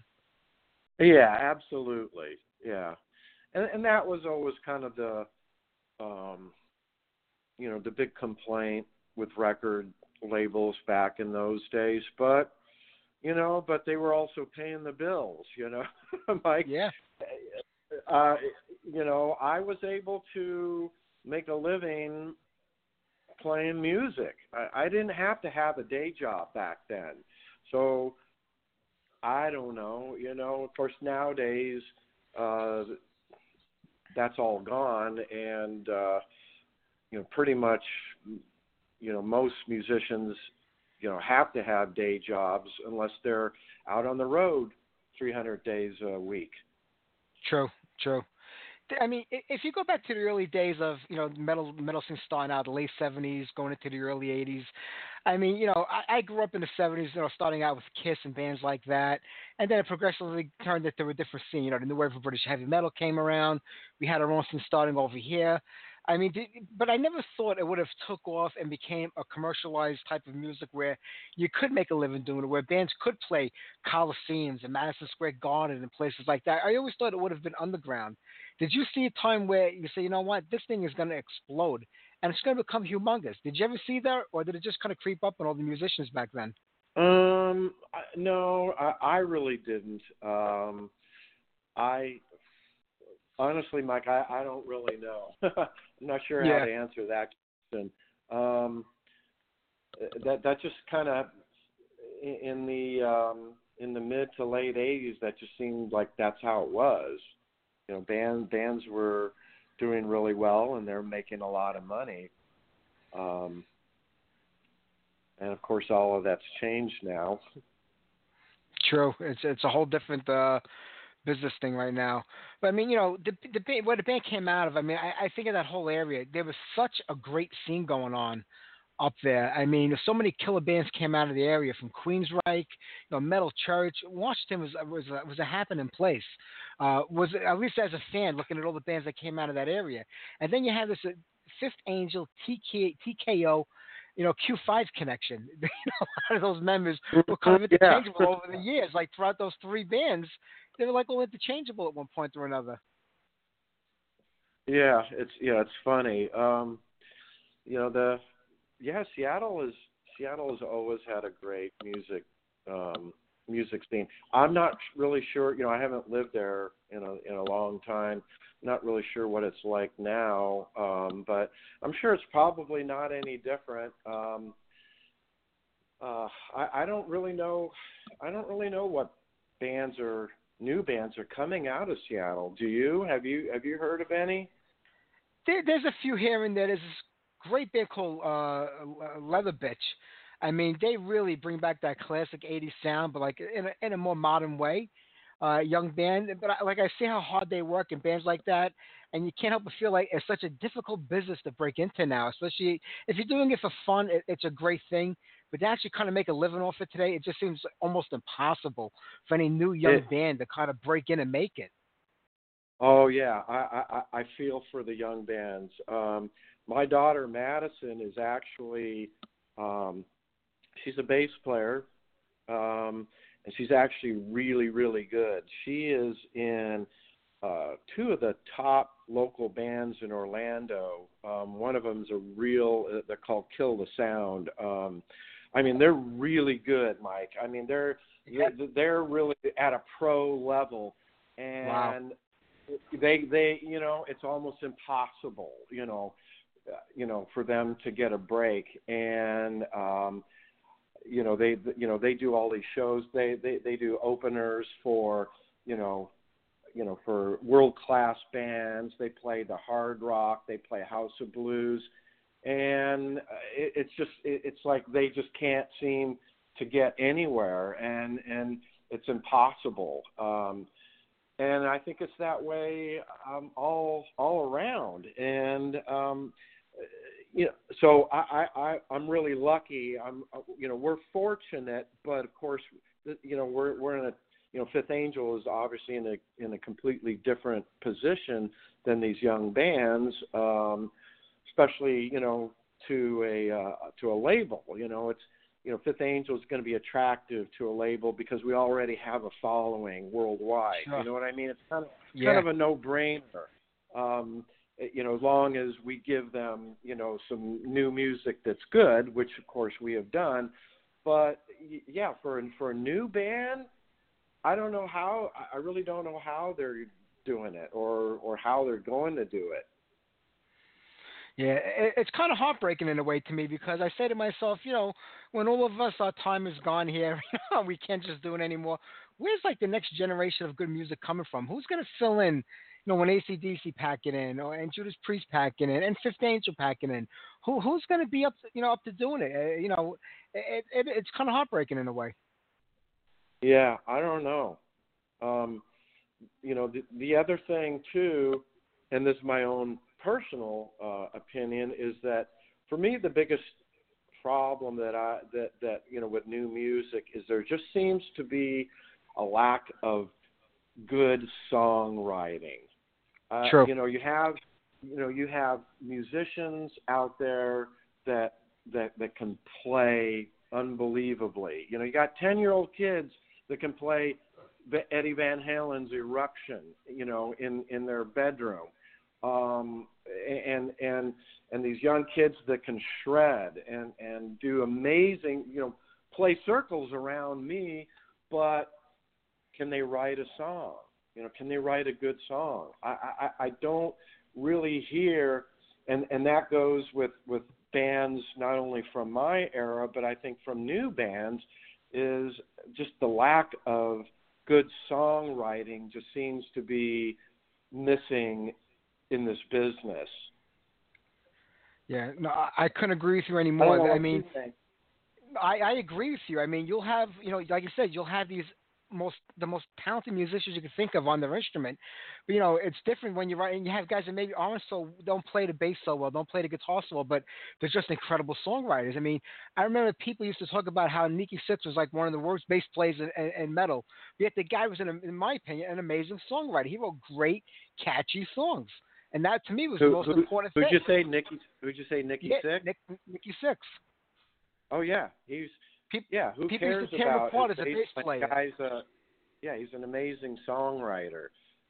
Yeah, absolutely. Yeah, and and that was always kind of the, um, you know, the big complaint with record labels back in those days. But you know, but they were also paying the bills. You know, Mike. Yeah. Uh, you know, I was able to make a living playing music. I, I didn't have to have a day job back then. So I don't know. You know, of course nowadays uh, that's all gone, and uh, you know, pretty much, you know, most musicians, you know, have to have day jobs unless they're out on the road 300 days a week. True, true. I mean, if you go back to the early days of you know metal metal scene starting out, the late '70s, going into the early '80s. I mean, you know, I, I grew up in the '70s, you know, starting out with Kiss and bands like that, and then it progressively turned into a different scene. You know, the new wave of British heavy metal came around. We had our own scene starting over here. I mean, but I never thought it would have took off and became a commercialized type of music where you could make a living doing it, where bands could play coliseums and Madison Square Garden and places like that. I always thought it would have been underground. Did you see a time where you say, you know what, this thing is going to explode and it's going to become humongous? Did you ever see that, or did it just kind of creep up on all the musicians back then? Um, I- no, I, I really didn't. Um, I honestly, Mike, I, I don't really know. I'm not sure Yeah. how to answer that question. Um, that that just kind of in the um, in the mid to late '80s, that just seemed like that's how it was. You know, band bands were doing really well and they're making a lot of money. Um, and of course, all of that's changed now. True. It's it's a whole different uh, business thing right now. But I mean, you know, the the band, where the band came out of. I mean, I, I think of that whole area. There was such a great scene going on up there. I mean, so many killer bands came out of the area from Queensryche, you know, Metal Church. Washington was was a, was a happening place. Uh, was at least as a fan looking at all the bands that came out of that area. And then you have this uh, Fifth Angel, TK, TKO, you know, Q5 connection. you know, a lot of those members were kind of Yeah. interchangeable over the years. Like throughout those three bands, they were like all interchangeable at one point or another. Yeah, it's yeah, it's funny. Um, you know the yeah, Seattle is Seattle has always had a great music um, music scene. I'm not really sure. You know, I haven't lived there in a in a long time. Not really sure what it's like now, um, but I'm sure it's probably not any different. Um, uh, I, I don't really know. I don't really know what bands or new bands are coming out of Seattle. Do you? Have you have you heard of any? There, there's a few here and there. There's great band called uh, Leather Bitch. I mean, they really bring back that classic '80s sound, but like in a, in a more modern way. Uh, young band, but I, like I see how hard they work in bands like that, and you can't help but feel like it's such a difficult business to break into now. Especially if you're doing it for fun, it, it's a great thing. But to actually kind of make a living off it today, it just seems almost impossible for any new young It- band to kind of break in and make it. Oh yeah, I I, I feel for the young bands. Um, my daughter Madison is actually um, she's a bass player, um, and she's actually really really good. She is in uh, two of the top local bands in Orlando. Um, one of them is a real uh, they're called Kill the Sound. Um, I mean they're really good, Mike. I mean they're they're really at a pro level, and Wow. they they you know it's almost impossible you know you know for them to get a break. And um you know they you know they do all these shows. They they they do openers for you know you know for world class bands. They play the hard rock. They play house of blues. And uh, it, it's just it, it's like they just can't seem to get anywhere. And and it's impossible. Um and I think it's that way um, all all around. And um, you know, so I, I, I I'm really lucky. I'm you know we're fortunate, but of course you know we're we're in a you know Fifth Angel is obviously in a in a completely different position than these young bands, um, especially you know to a uh, to a label. You know it's you know, Fifth Angel is going to be attractive to a label because we already have a following worldwide. Sure. You know what I mean? It's kind of Yeah. kind of a no-brainer. Um, Eh, you know, as long as we give them, you know, some new music that's good, which of course we have done. But yeah, for for a new band, I don't know how. I- really don't know how they're doing it or or how they're going to do it. Yeah, it's kind of heartbreaking in a way to me because I say to myself, you know, when all of us, our time is gone here, we can't just do it anymore. Where's like the next generation of good music coming from? Who's going to fill in, know, when ACDC packing in, or and Judas Priest packing in, and Fifth Angel packing in? Who who's going to be up, you know, up to doing it? Uh, you know, it, it, it's kind of heartbreaking in a way. Yeah, I don't know. Um, you know, the, the other thing too, and this is my own personal uh, opinion, is that for me the biggest problem that I that that you know with new music is there just seems to be a lack of good songwriting. Uh, True. You know, you have you know you have musicians out there that that that can play unbelievably. You know, you got ten year old kids that can play Eddie Van Halen's Eruption. You know, in in their bedroom. Um, and and and these young kids that can shred and and do amazing, you know, play circles around me, but can they write a song? You know, can they write a good song? I I, I don't really hear, and and that goes with with bands not only from my era, but I think from new bands, is just the lack of good songwriting just seems to be missing in this business. Yeah, no, I, I couldn't agree with you I anymore. I what mean. I, I agree with you. I mean, you'll have, you know, like you said, you'll have these most the most talented musicians you can think of on their instrument. But you know, it's different when you're writing. You have guys that maybe aren't so don't play the bass so well, don't play the guitar so well, but they're just incredible songwriters. I mean, I remember people used to talk about how Nikki Sixx was like one of the worst bass players in, in, in metal. Yet the guy was, an, in my opinion, an amazing songwriter. He wrote great, catchy songs, and that to me was the most who, important who'd thing. you say, Nikki? Who'd you say, Nikki yeah, Sixx? Nick, Nikki Sixx. Oh yeah, he's Peop- yeah. Who people used cares to about his as a bass player. Guy's a yeah, he's an amazing songwriter,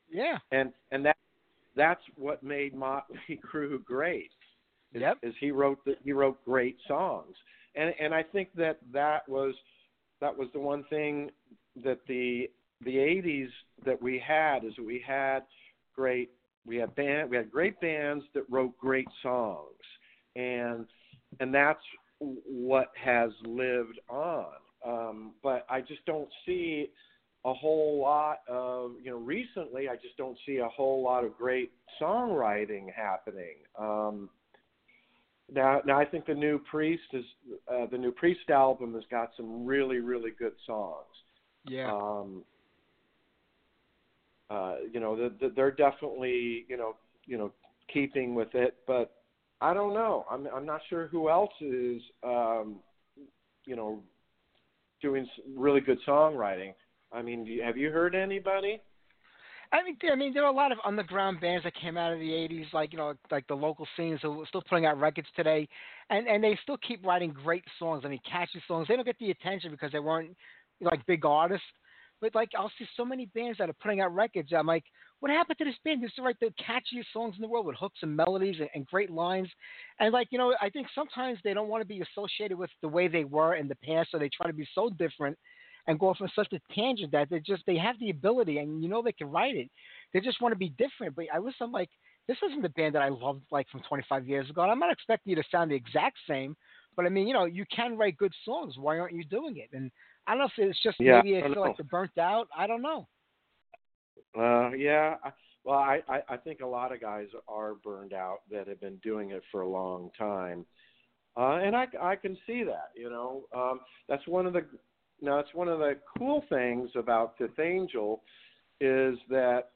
Yeah. and and that that's what made Motley Crue great. Is, Yep. is he wrote the, he wrote great songs, and and I think that that was that was the one thing that the the 80s that we had is we had great we had band we had great bands that wrote great songs and and that's what has lived on. Um but i just don't see a whole lot of you know recently i just don't see a whole lot of great songwriting happening. Um now now i think the new priest is uh, the new priest album has got some really really good songs. Yeah. um uh you know the, the, they're definitely you know you know keeping with it but i don't know i'm i'm not sure who else is um you know doing really good songwriting i mean you, have you heard anybody I mean, I mean, there are a lot of underground bands that came out of the '80s, like you know, like the local scenes who are still putting out records today, and and they still keep writing great songs. I mean, catchy songs. They don't get the attention because they weren't like big artists. But like, I'll see so many bands that are putting out records. I'm like, what happened to this band? Used to write the catchiest songs in the world with hooks and melodies and, and great lines. And like, you know, I think sometimes they don't want to be associated with the way they were in the past, so they try to be so different and go off on such a tangent that they just they have the ability and you know they can write it. They just want to be different. But I listen, I'm like, this isn't the band that I loved like from 25 years ago. And I'm not expecting you to sound the exact same, but I mean, you know, you can write good songs. Why aren't you doing it? And I don't know if it's just Yeah, maybe I I feel know. like they're burnt out. I don't know. Uh, yeah. Well, I, I I think a lot of guys are burned out that have been doing it for a long time, uh, and I I can see that. You know, um, that's one of the now it's one of the cool things about Fifth Angel is that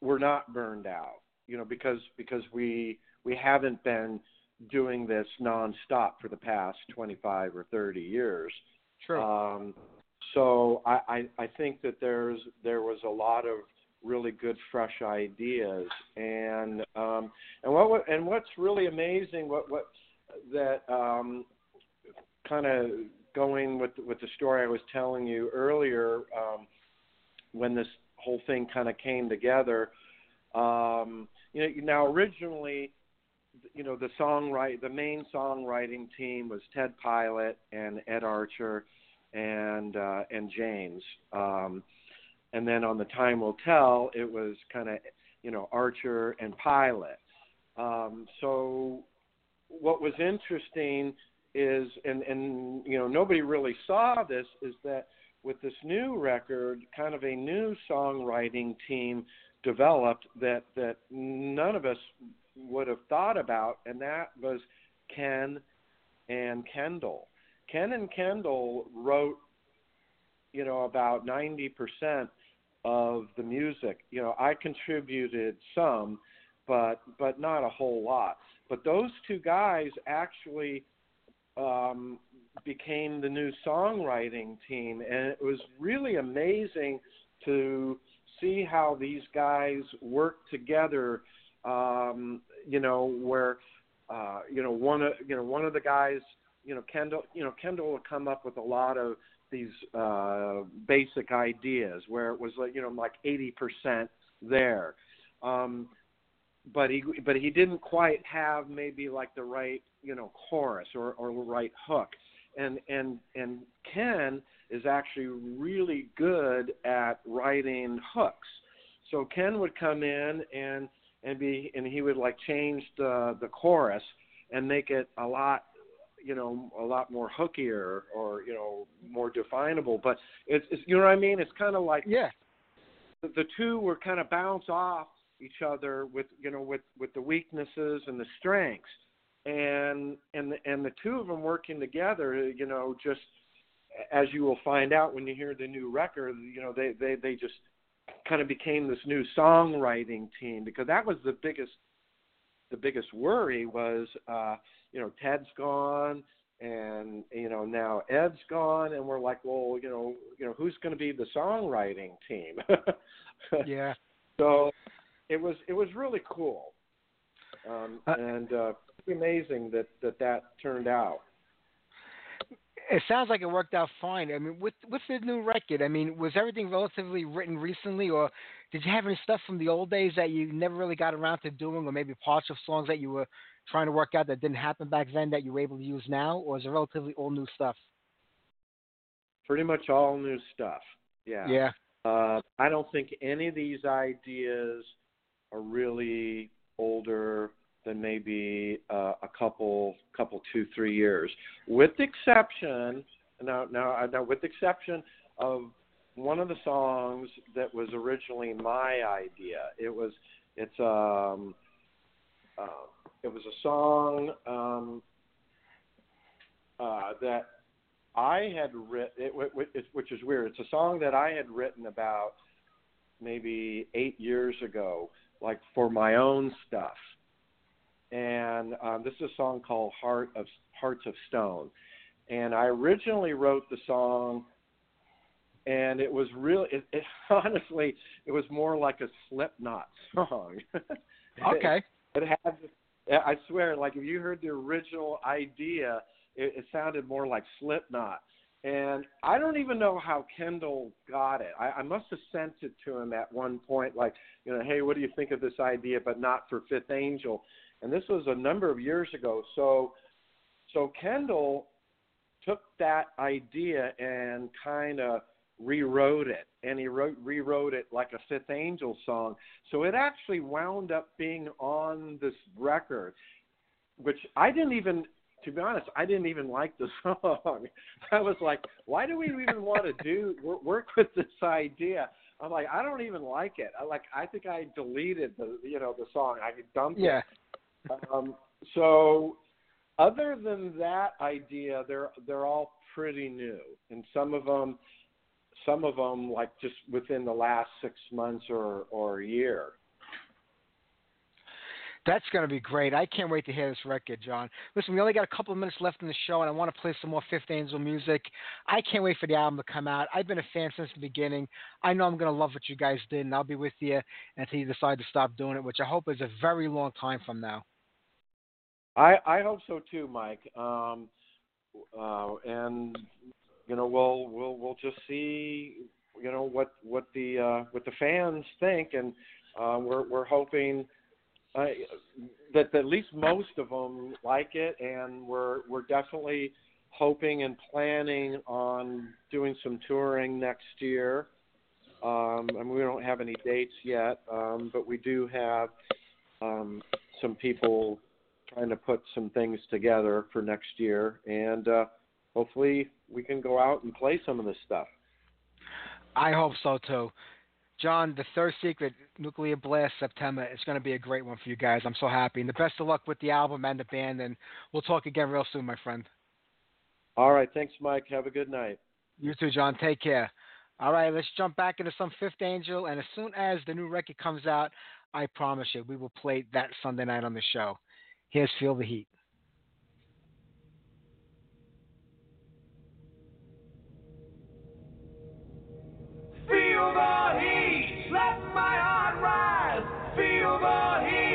we're not burned out. You know, because because we we haven't been doing this nonstop for the past 25 or 30 years. True. Um, so I, I, I think that there's there was a lot of really good fresh ideas and um, and what and what's really amazing what what that um, kind of going with with the story I was telling you earlier um, when this whole thing kind of came together. Um, you know, now originally, you know, the songwrite the main songwriting team was Ted Pilot and Ed Archer and uh, and James. Um, and then on the time will tell, it was kind of you know Archer and Pilot. Um, so what was interesting is, and and you know nobody really saw this, is that with this new record, kind of a new songwriting team developed that that none of us would have thought about, and that was Ken and Kendall. Ken and Kendall wrote, you know, about ninety percent of the music. You know, I contributed some, but but not a whole lot. But those two guys actually um, became the new songwriting team, and it was really amazing to see how these guys worked together. Um, you know, where uh, you know one of you know one of the guys, you know Kendall, you know Kendall would come up with a lot of these uh, basic ideas where it was like you know like eighty percent there. Um, but he but he didn't quite have maybe like the right you know chorus or or the right hook and and and Ken is actually really good at writing hooks so Ken would come in and and be and he would like change the the chorus and make it a lot you know a lot more hookier or you know more definable. But it's, it's you know what I mean? It's kind of like Yeah. the, the two were kind of bounce off each other with you know with with the weaknesses and the strengths. And and the, and the two of them working together you know just as you will find out when you hear the new record you know they they they just kind of became this new songwriting team because that was the biggest the biggest worry was uh you know Ted's gone and you know now Ed's gone and we're like well you know you know who's going to be the songwriting team? Yeah. so it was it was really cool. Um Uh, and uh pretty amazing that that that turned out It sounds like it worked out fine. I mean, with with the new record, I mean, was everything relatively written recently, or did you have any stuff from the old days that you never really got around to doing, or maybe parts of songs that you were trying to work out that didn't happen back then that you were able to use now, or is it relatively all new stuff? pretty much all new stuff Yeah. Yeah. Uh, I don't think any of these ideas are really older than maybe uh, a couple, couple, two, three years, with the exception. Now, now, now, with the exception of one of the songs that was originally my idea. It was, it's um, uh, it was a song um, uh, that I had written, it, which is weird. It's a song that I had written about maybe eight years ago, like for my own stuff. And um, this is a song called "Heart of Hearts of Stone." And I originally wrote the song, and it was really, it, it, honestly, it was more like a Slipknot song. okay. It, it had, I swear, like if you heard the original idea it, it sounded more like Slipknot. And I don't even know how Kendall got it. I, I must have sent it to him at one point, like, you know, hey, what do you think of this idea, but not for Fifth Angel? And this was a number of years ago. So, so Kendall took that idea and kind of rewrote it, and he wrote rewrote it like a Fifth Angel song. So it actually wound up being on this record, which I didn't even to be honest, I didn't even like the song. I was like, why do we even want to do work with this idea? I'm like, I don't even like it. I like, I think I deleted the, you know, the song. I dumped yeah. it. Um, so, other than that idea, they're they're all pretty new, and some of them, some of them like just within the last six months or or a year. That's going to be great. I can't wait to hear this record, John. Listen, we only got a couple of minutes left in the show, and I want to play some more Fifth Angel music. I can't wait for the album to come out. I've been a fan since the beginning. I know I'm going to love what you guys did, and I'll be with you until you decide to stop doing it, which I hope is a very long time from now. I I hope so too, Mike. Um, uh, and you know, we'll we'll we'll just see, you know, what what the uh, what the fans think, and uh, we're we're hoping I, that at least most of them like it, and we're we're definitely hoping and planning on doing some touring next year. Um, and we don't have any dates yet, um, but we do have um, some people trying to put some things together for next year, and uh, hopefully we can go out and play some of this stuff. I hope so too. John, the third secret, Nuclear Blast September, is going to be a great one for you guys. I'm so happy. And the best of luck with the album and the band. And we'll talk again real soon, my friend. All right. Thanks, Mike. Have a good night. You too, John. Take care. All right. Let's jump back into some Fifth Angel. And as soon as the new record comes out, I promise you, we will play that Sunday night on the show. Here's Feel the Heat. Feel the heat. Let my heart rise. Feel the heat.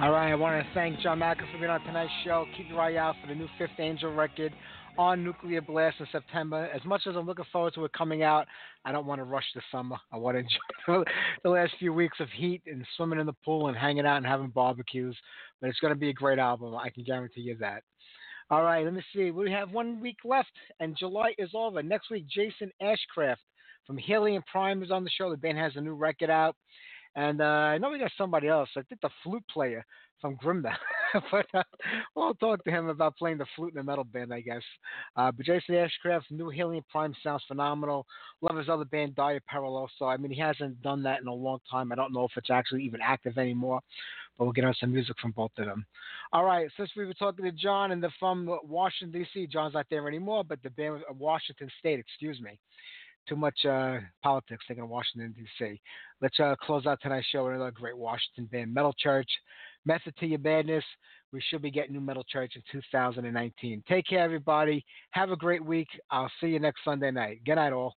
All right, I want to thank John Macko for being on tonight's show. Keep your eye out for the new Fifth Angel record on Nuclear Blast in September. As much as I'm looking forward to it coming out, I don't want to rush the summer. I want to enjoy the last few weeks of heat and swimming in the pool and hanging out and having barbecues. But it's going to be a great album. I can guarantee you that. All right, let me see. We have one week left, and July is over. Next week, Jason Ashcraft from Helium Prime is on the show. The band has a new record out. And uh, I know we got somebody else. I think the flute player from Grimda. but uh, we'll talk to him about playing the flute in a metal band, I guess. Uh, but Jason Ashcraft's new Helium Prime sounds phenomenal. Love his other band, Dire Peril. So, I mean, he hasn't done that in a long time. I don't know if it's actually even active anymore. But we'll get on some music from both of them. All right, since we were talking to John and they're from Washington, D.C., John's not there anymore, but the band, was Washington State, excuse me too much uh, politics thinking of Washington, D.C. Let's uh, close out tonight's show with another great Washington band, Metal Church. Method to your madness. We should be getting new Metal Church in 2019. Take care, everybody. Have a great week. I'll see you next Sunday night. Good night, all.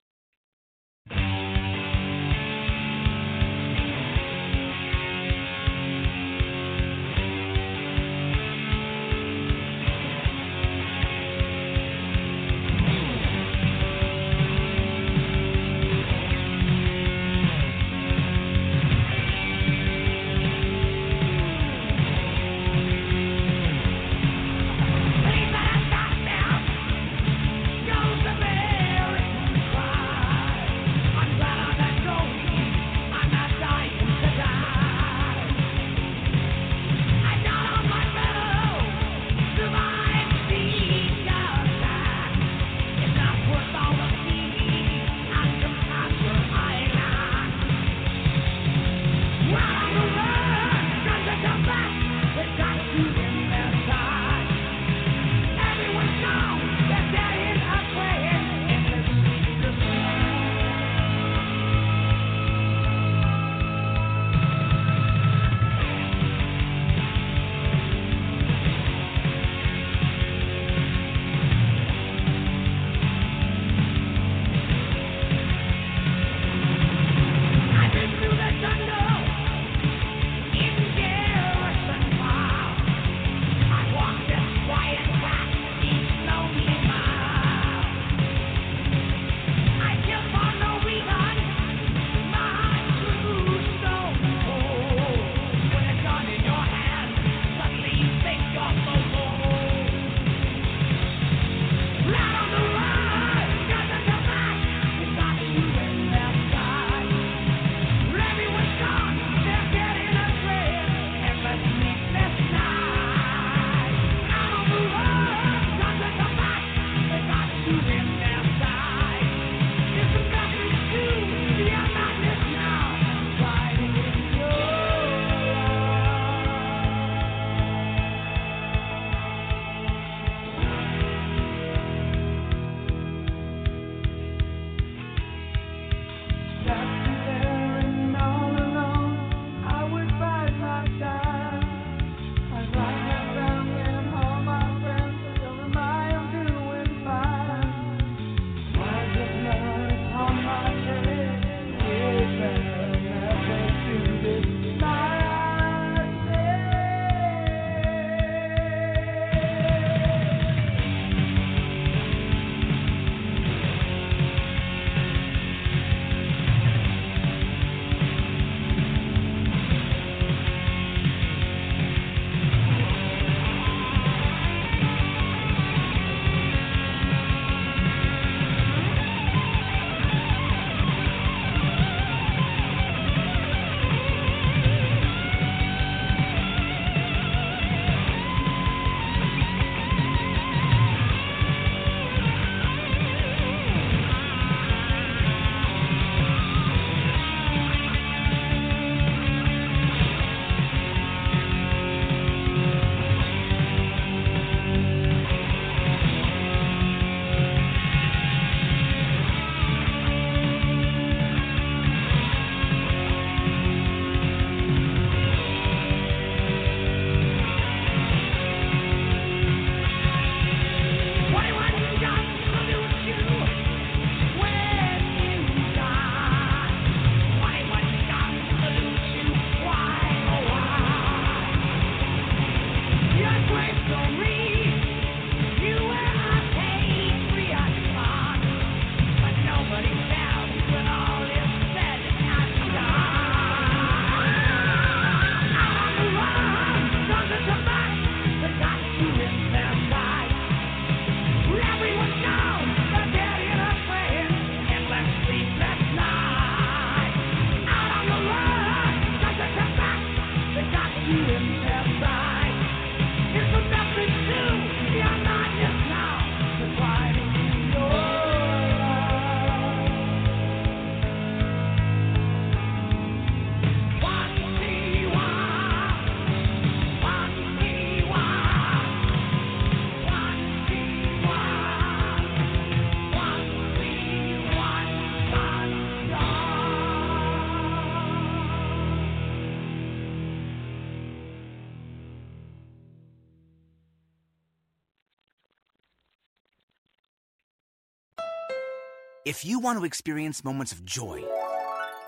If you want to experience moments of joy,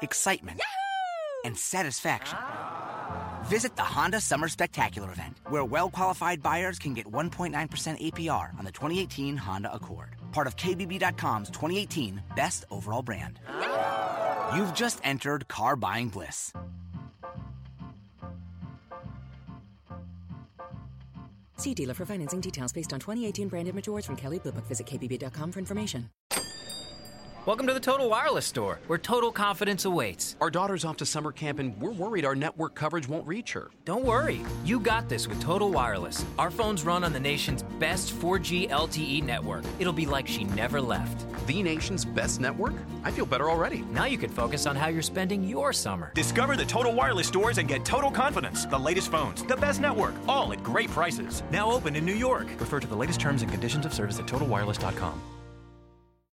excitement, and satisfaction, visit the Honda Summer Spectacular event, where well qualified buyers can get 1.9% APR on the 2018 Honda Accord, part of KBB.com's 2018 Best Overall Brand. You've just entered car buying bliss. See dealer for financing details based on 2018 branded Majors from Kelley Blue Book. Visit KBB.com for information. Welcome to the Total Wireless Store, where total confidence awaits. Our daughter's off to summer camp and we're worried our network coverage won't reach her. Don't worry, you got this with Total Wireless. Our phones run on the nation's best 4G LTE network. It'll be like she never left. The nation's best network? I feel better already. Now you can focus on how you're spending your summer. Discover the Total Wireless stores and get total confidence. The latest phones, the best network, all at great prices. Now open in New York. Refer to the latest terms and conditions of service at totalwireless.com.